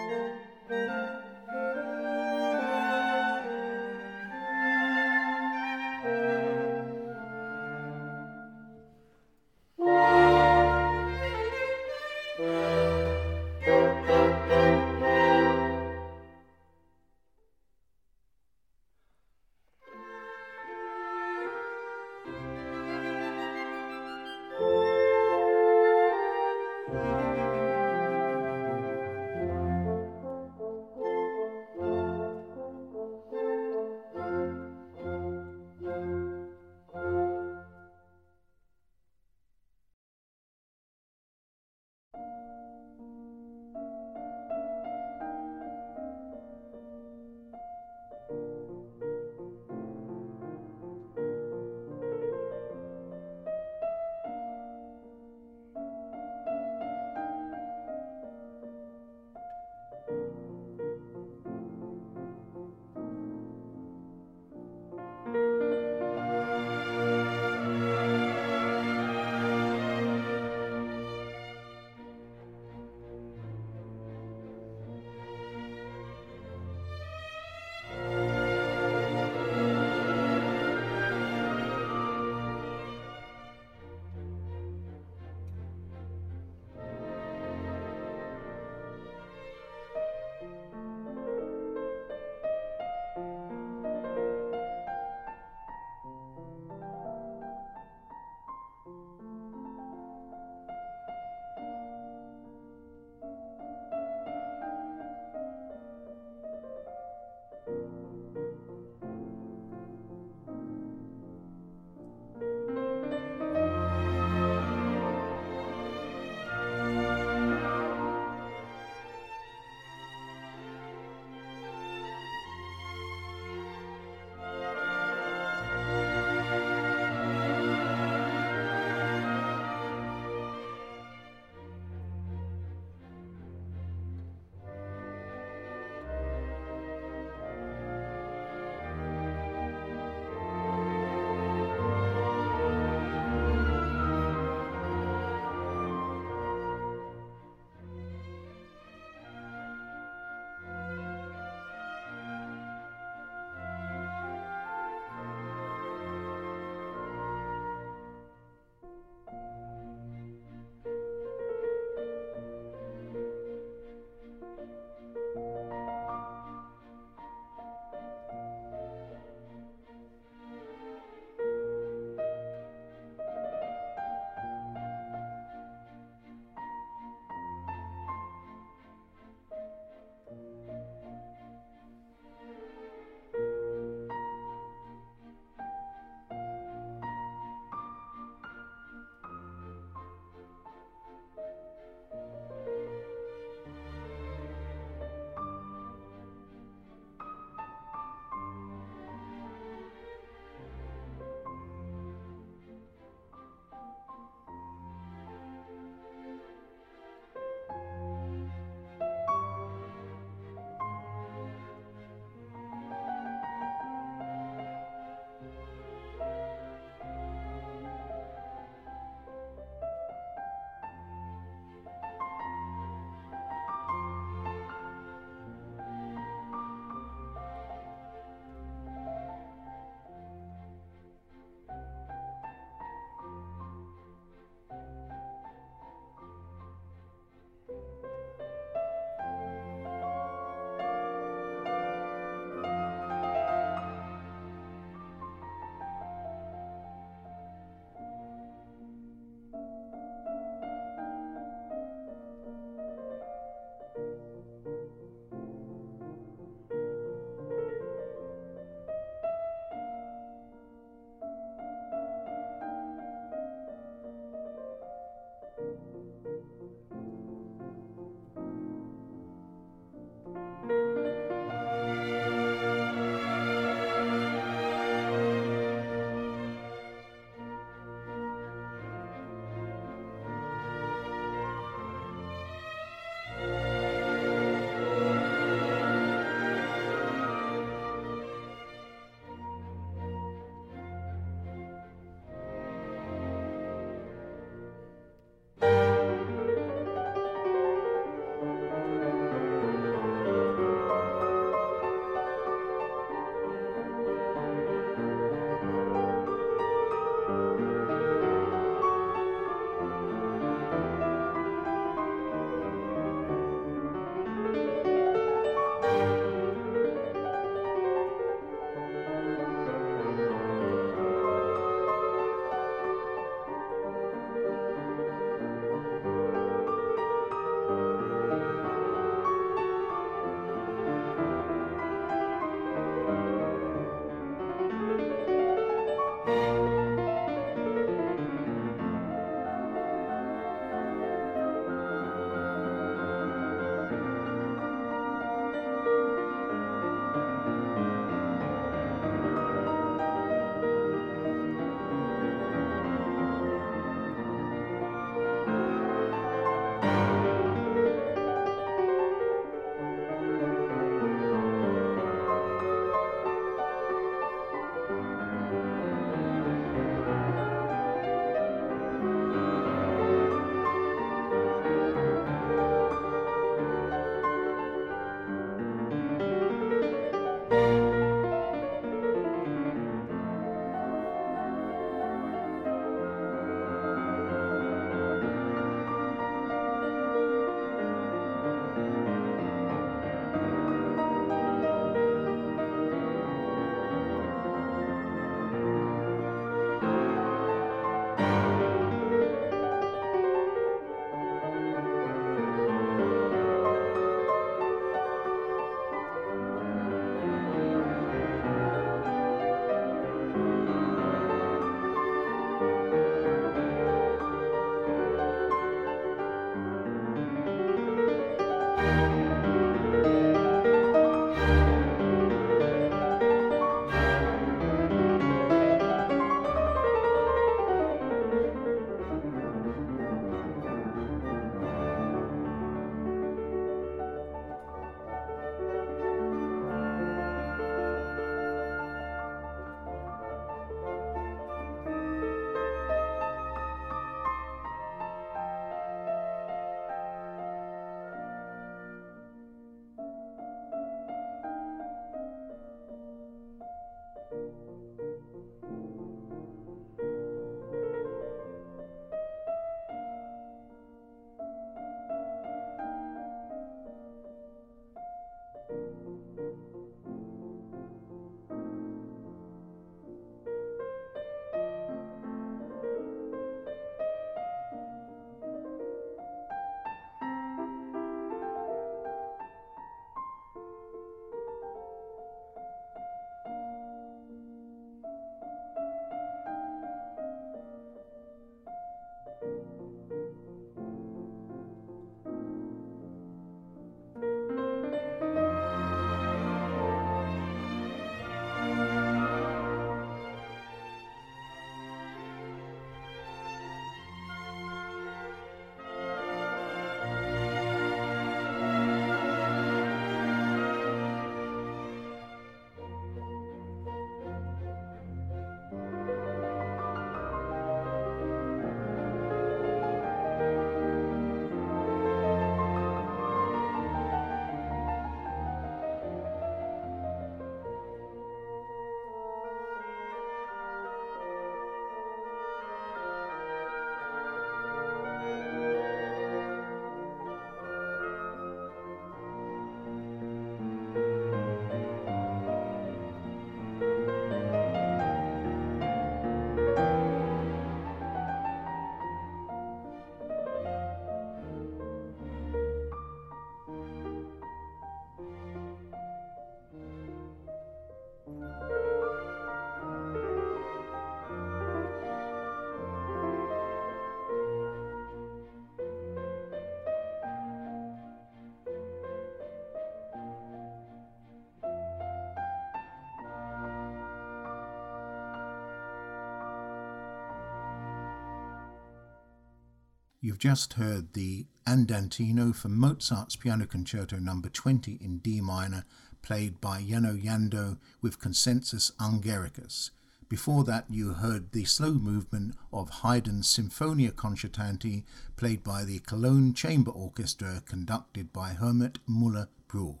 You've just heard the Andantino from Mozart's Piano Concerto No. 20 in D minor, played by Jenő Jandó with Concentus Hungaricus. Before that, you heard the slow movement of Haydn's Symphonia Concertante, played by the Cologne Chamber Orchestra, conducted by Hermann Müller-Brühl.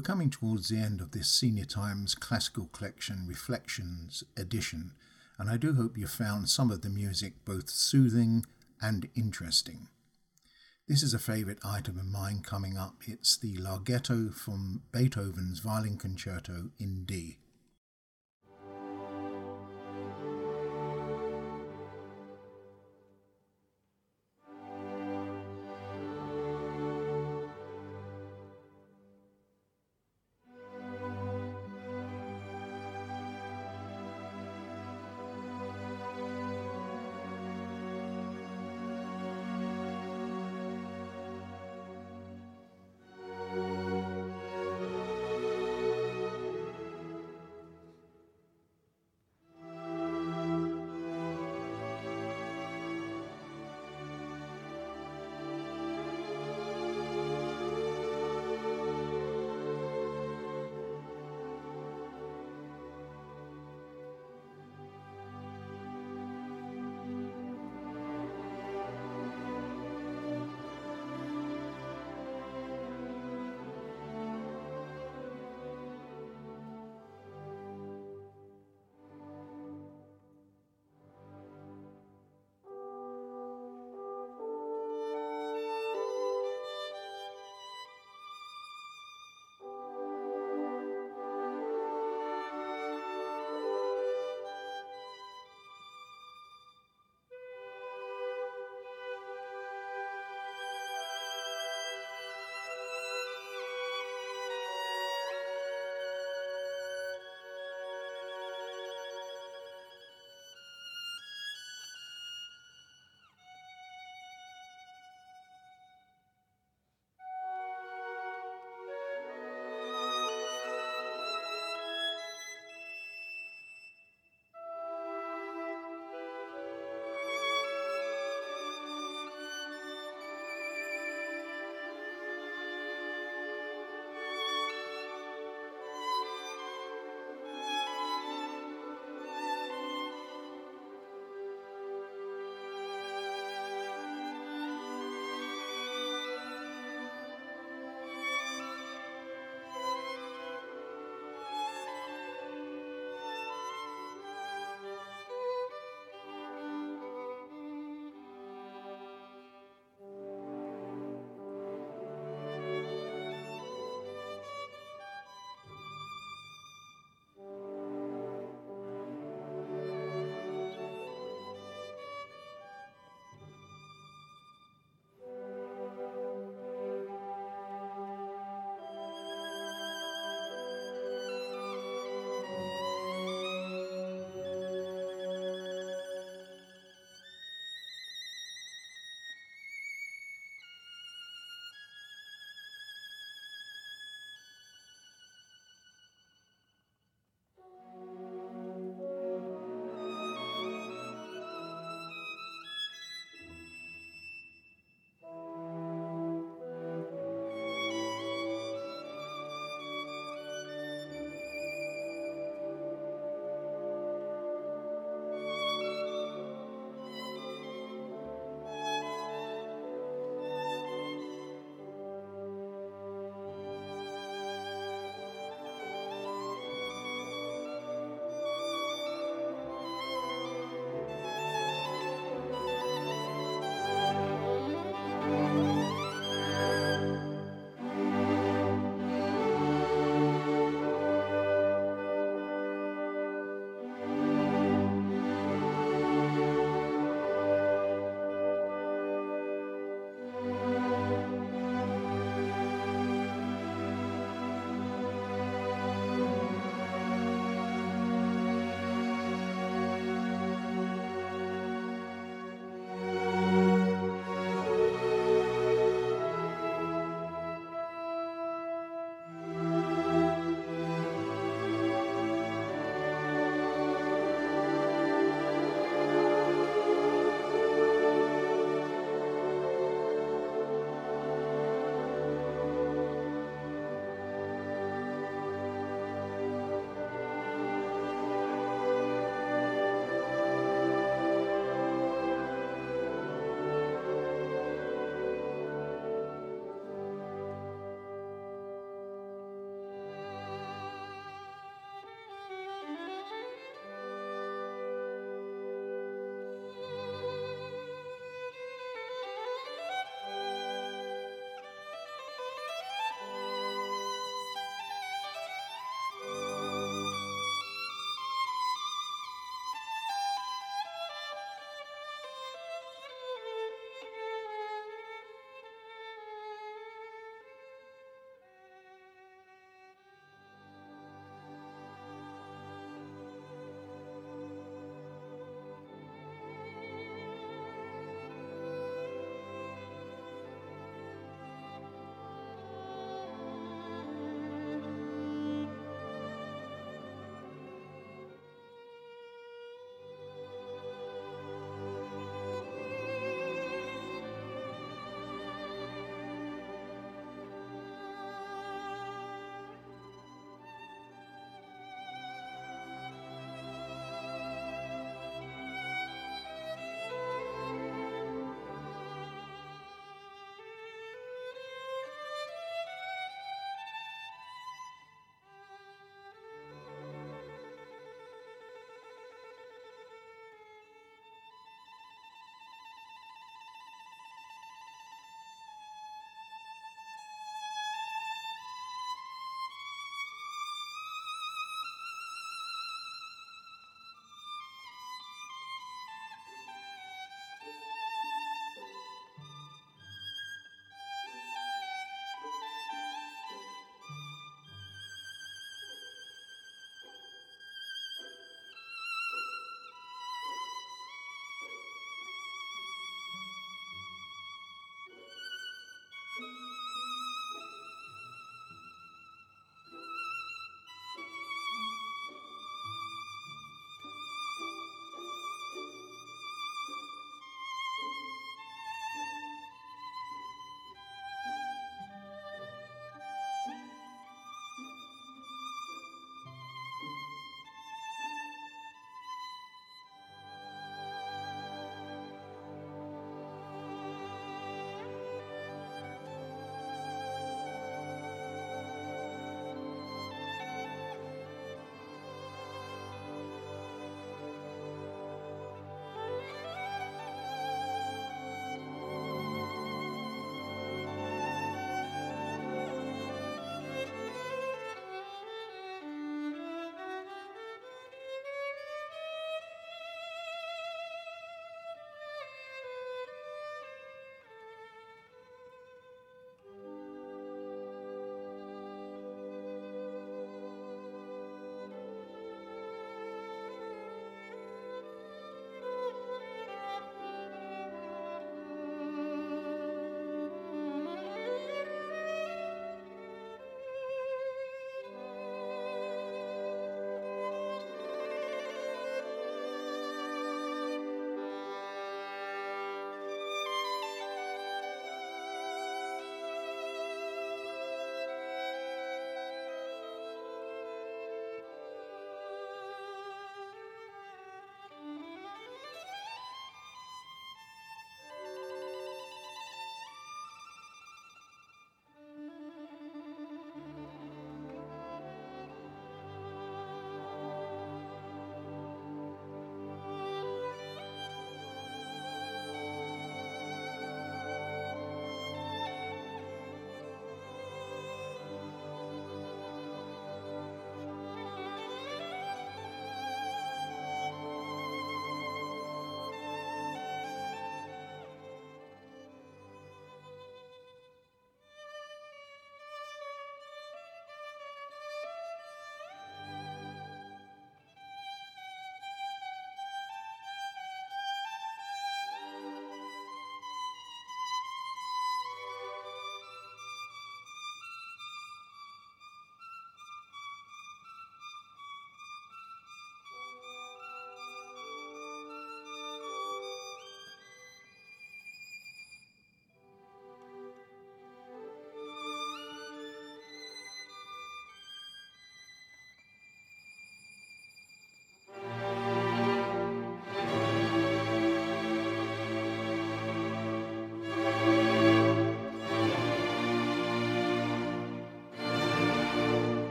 We're coming towards the end of this Senior Times Classical Collection Reflections edition, and I do hope you found some of the music both soothing and interesting. This is a favourite item of mine coming up. It's the Larghetto from Beethoven's Violin Concerto in D.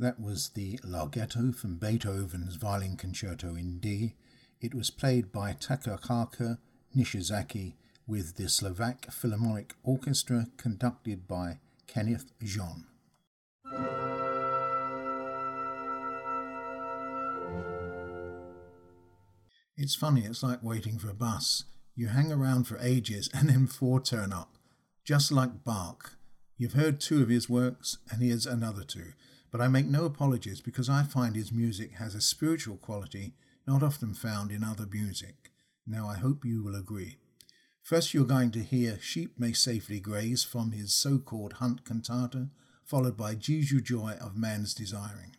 That was the Larghetto from Beethoven's Violin Concerto in D. It was played by Takako Nishizaki with the Slovak Philharmonic Orchestra conducted by Kenneth Jean. It's funny, it's like waiting for a bus. You hang around for ages and then four turn up, just like Bach. You've heard two of his works, and here's another two. But I make no apologies because I find his music has a spiritual quality not often found in other music. Now I hope you will agree. First, you're going to hear Sheep May Safely Graze from his so called Hunt Cantata, followed by Jesu Joy of Man's Desiring.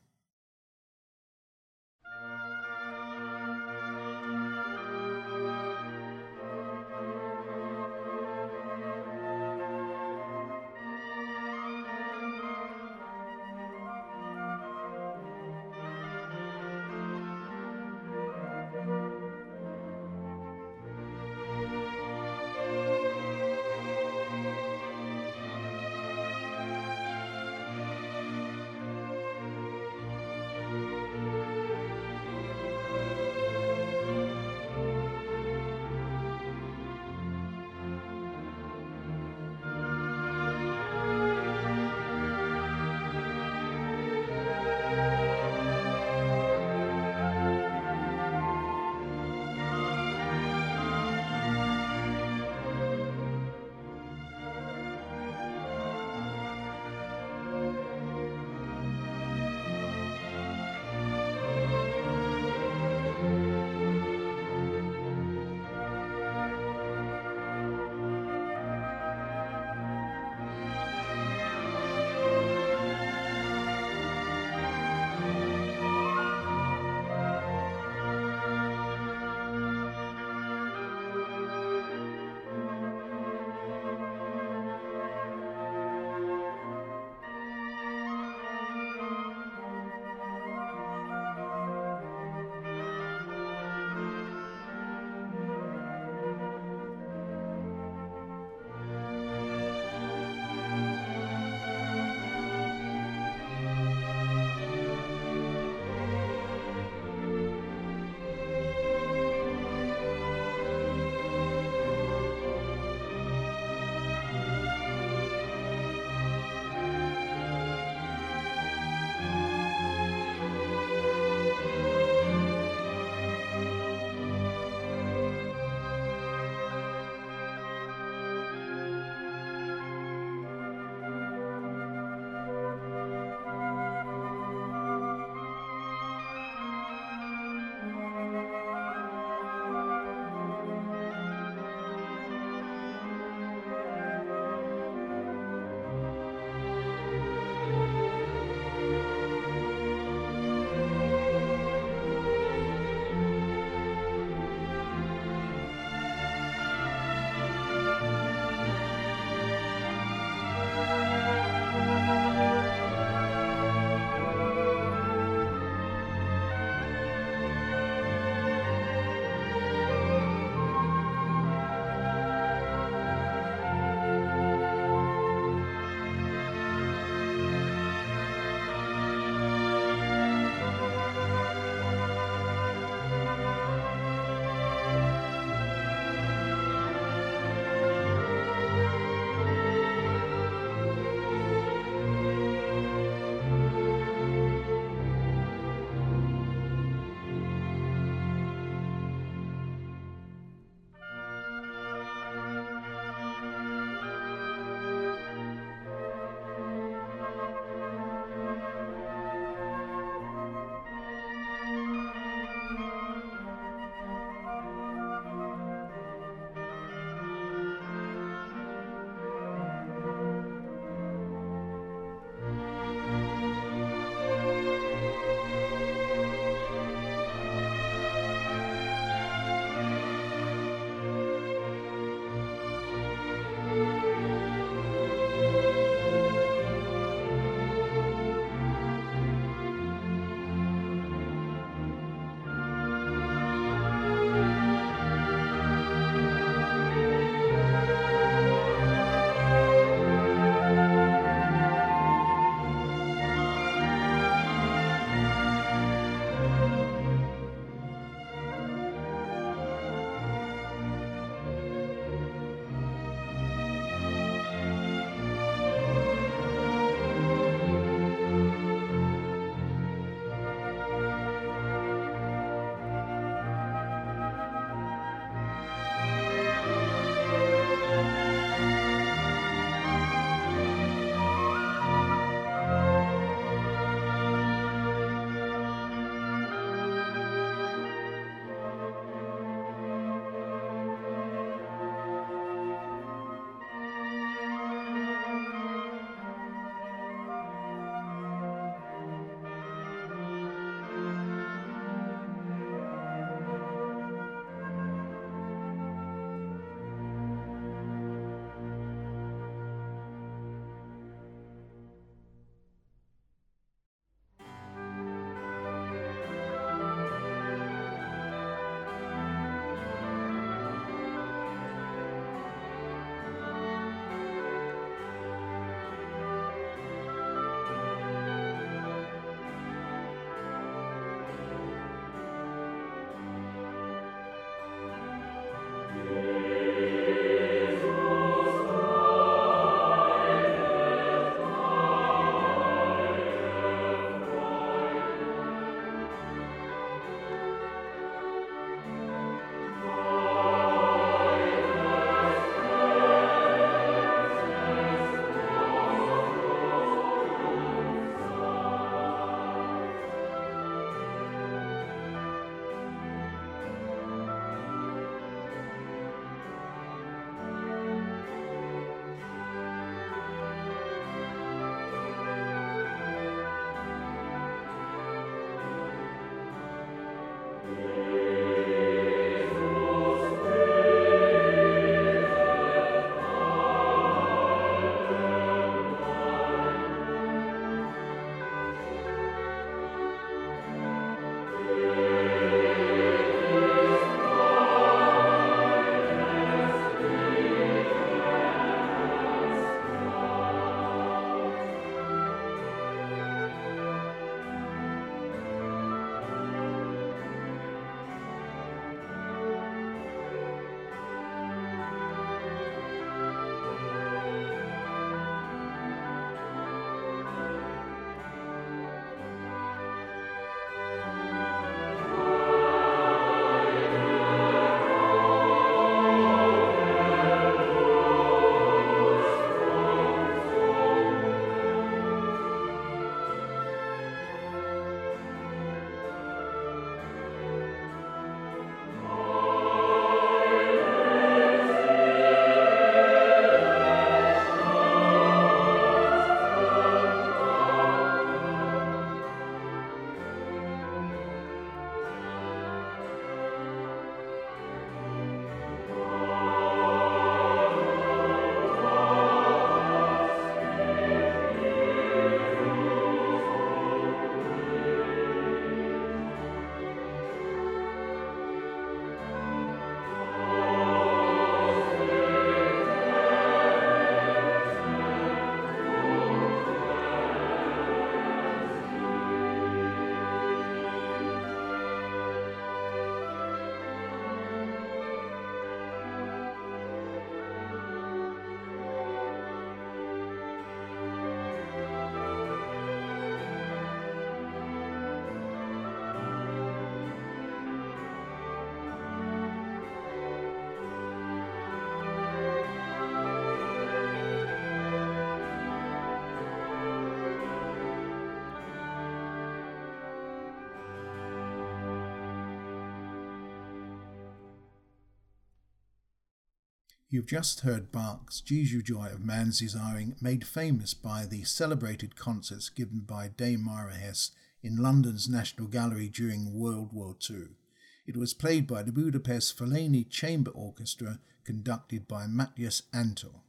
You've just heard Bach's Jesu Joy of Man's Desiring, made famous by the celebrated concerts given by Dame Myra Hess in London's National Gallery during World War II. It was played by the Budapest Failoni Chamber Orchestra, conducted by Matthias Antal.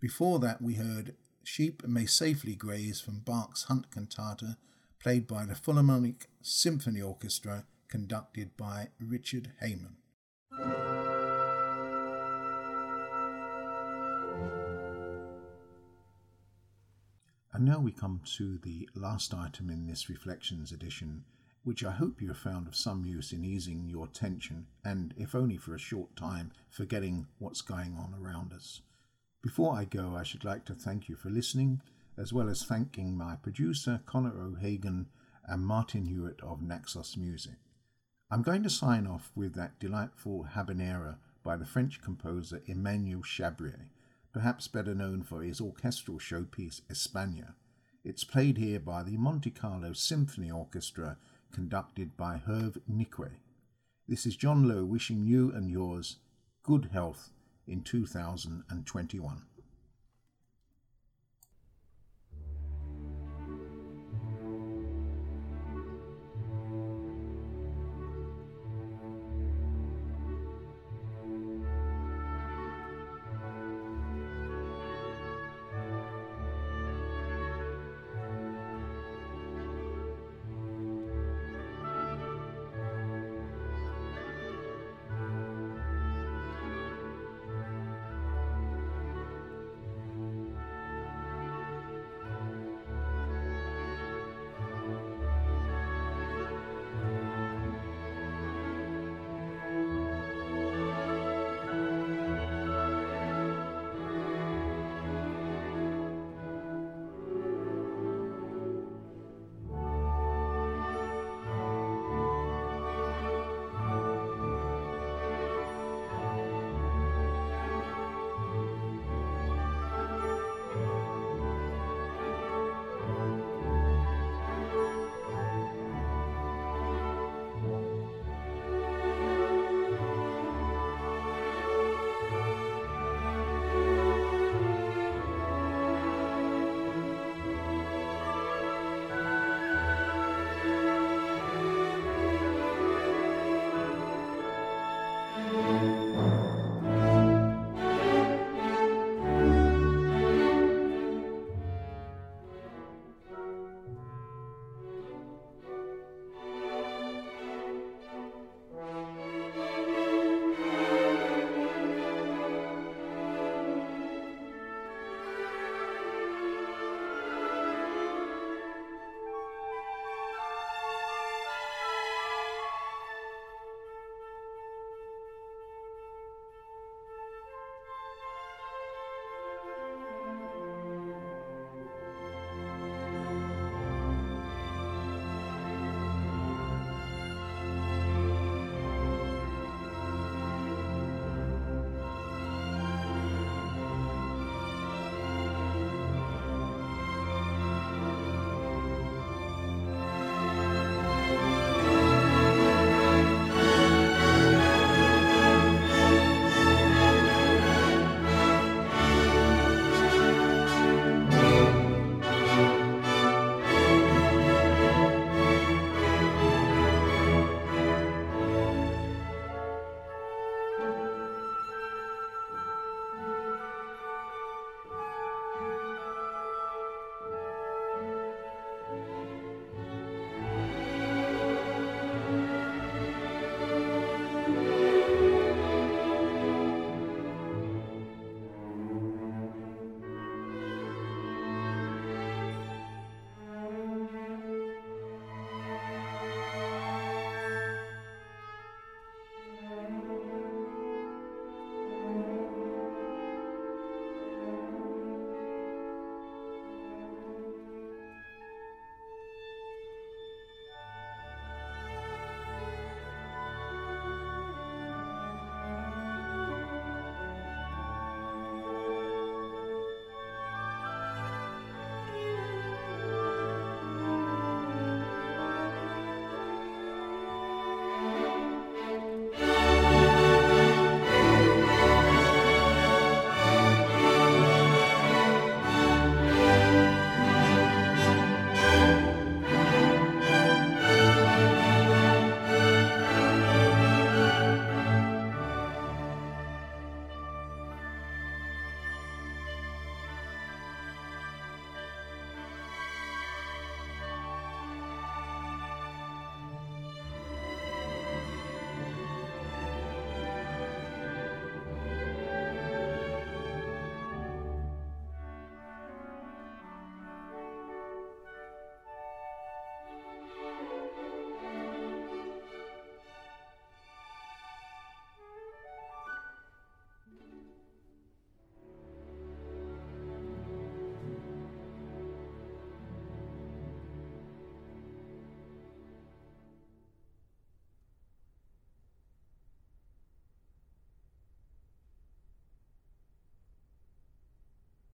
Before that, we heard Sheep May Safely Graze from Bach's Hunt Cantata, played by the Philharmonic Symphony Orchestra, conducted by Richard Hayman. And now we come to the last item in this Reflections edition, which I hope you have found of some use in easing your tension and, if only for a short time, forgetting what's going on around us. Before I go, I should like to thank you for listening, as well as thanking my producer, Connor O'Hagan, and Martin Hewitt of Naxos Music. I'm going to sign off with that delightful habanera by the French composer Emmanuel Chabrier perhaps better known for his orchestral showpiece España. It's played here by the Monte Carlo Symphony Orchestra, conducted by Herve Niquet. This is John Lowe wishing you and yours good health in 2021.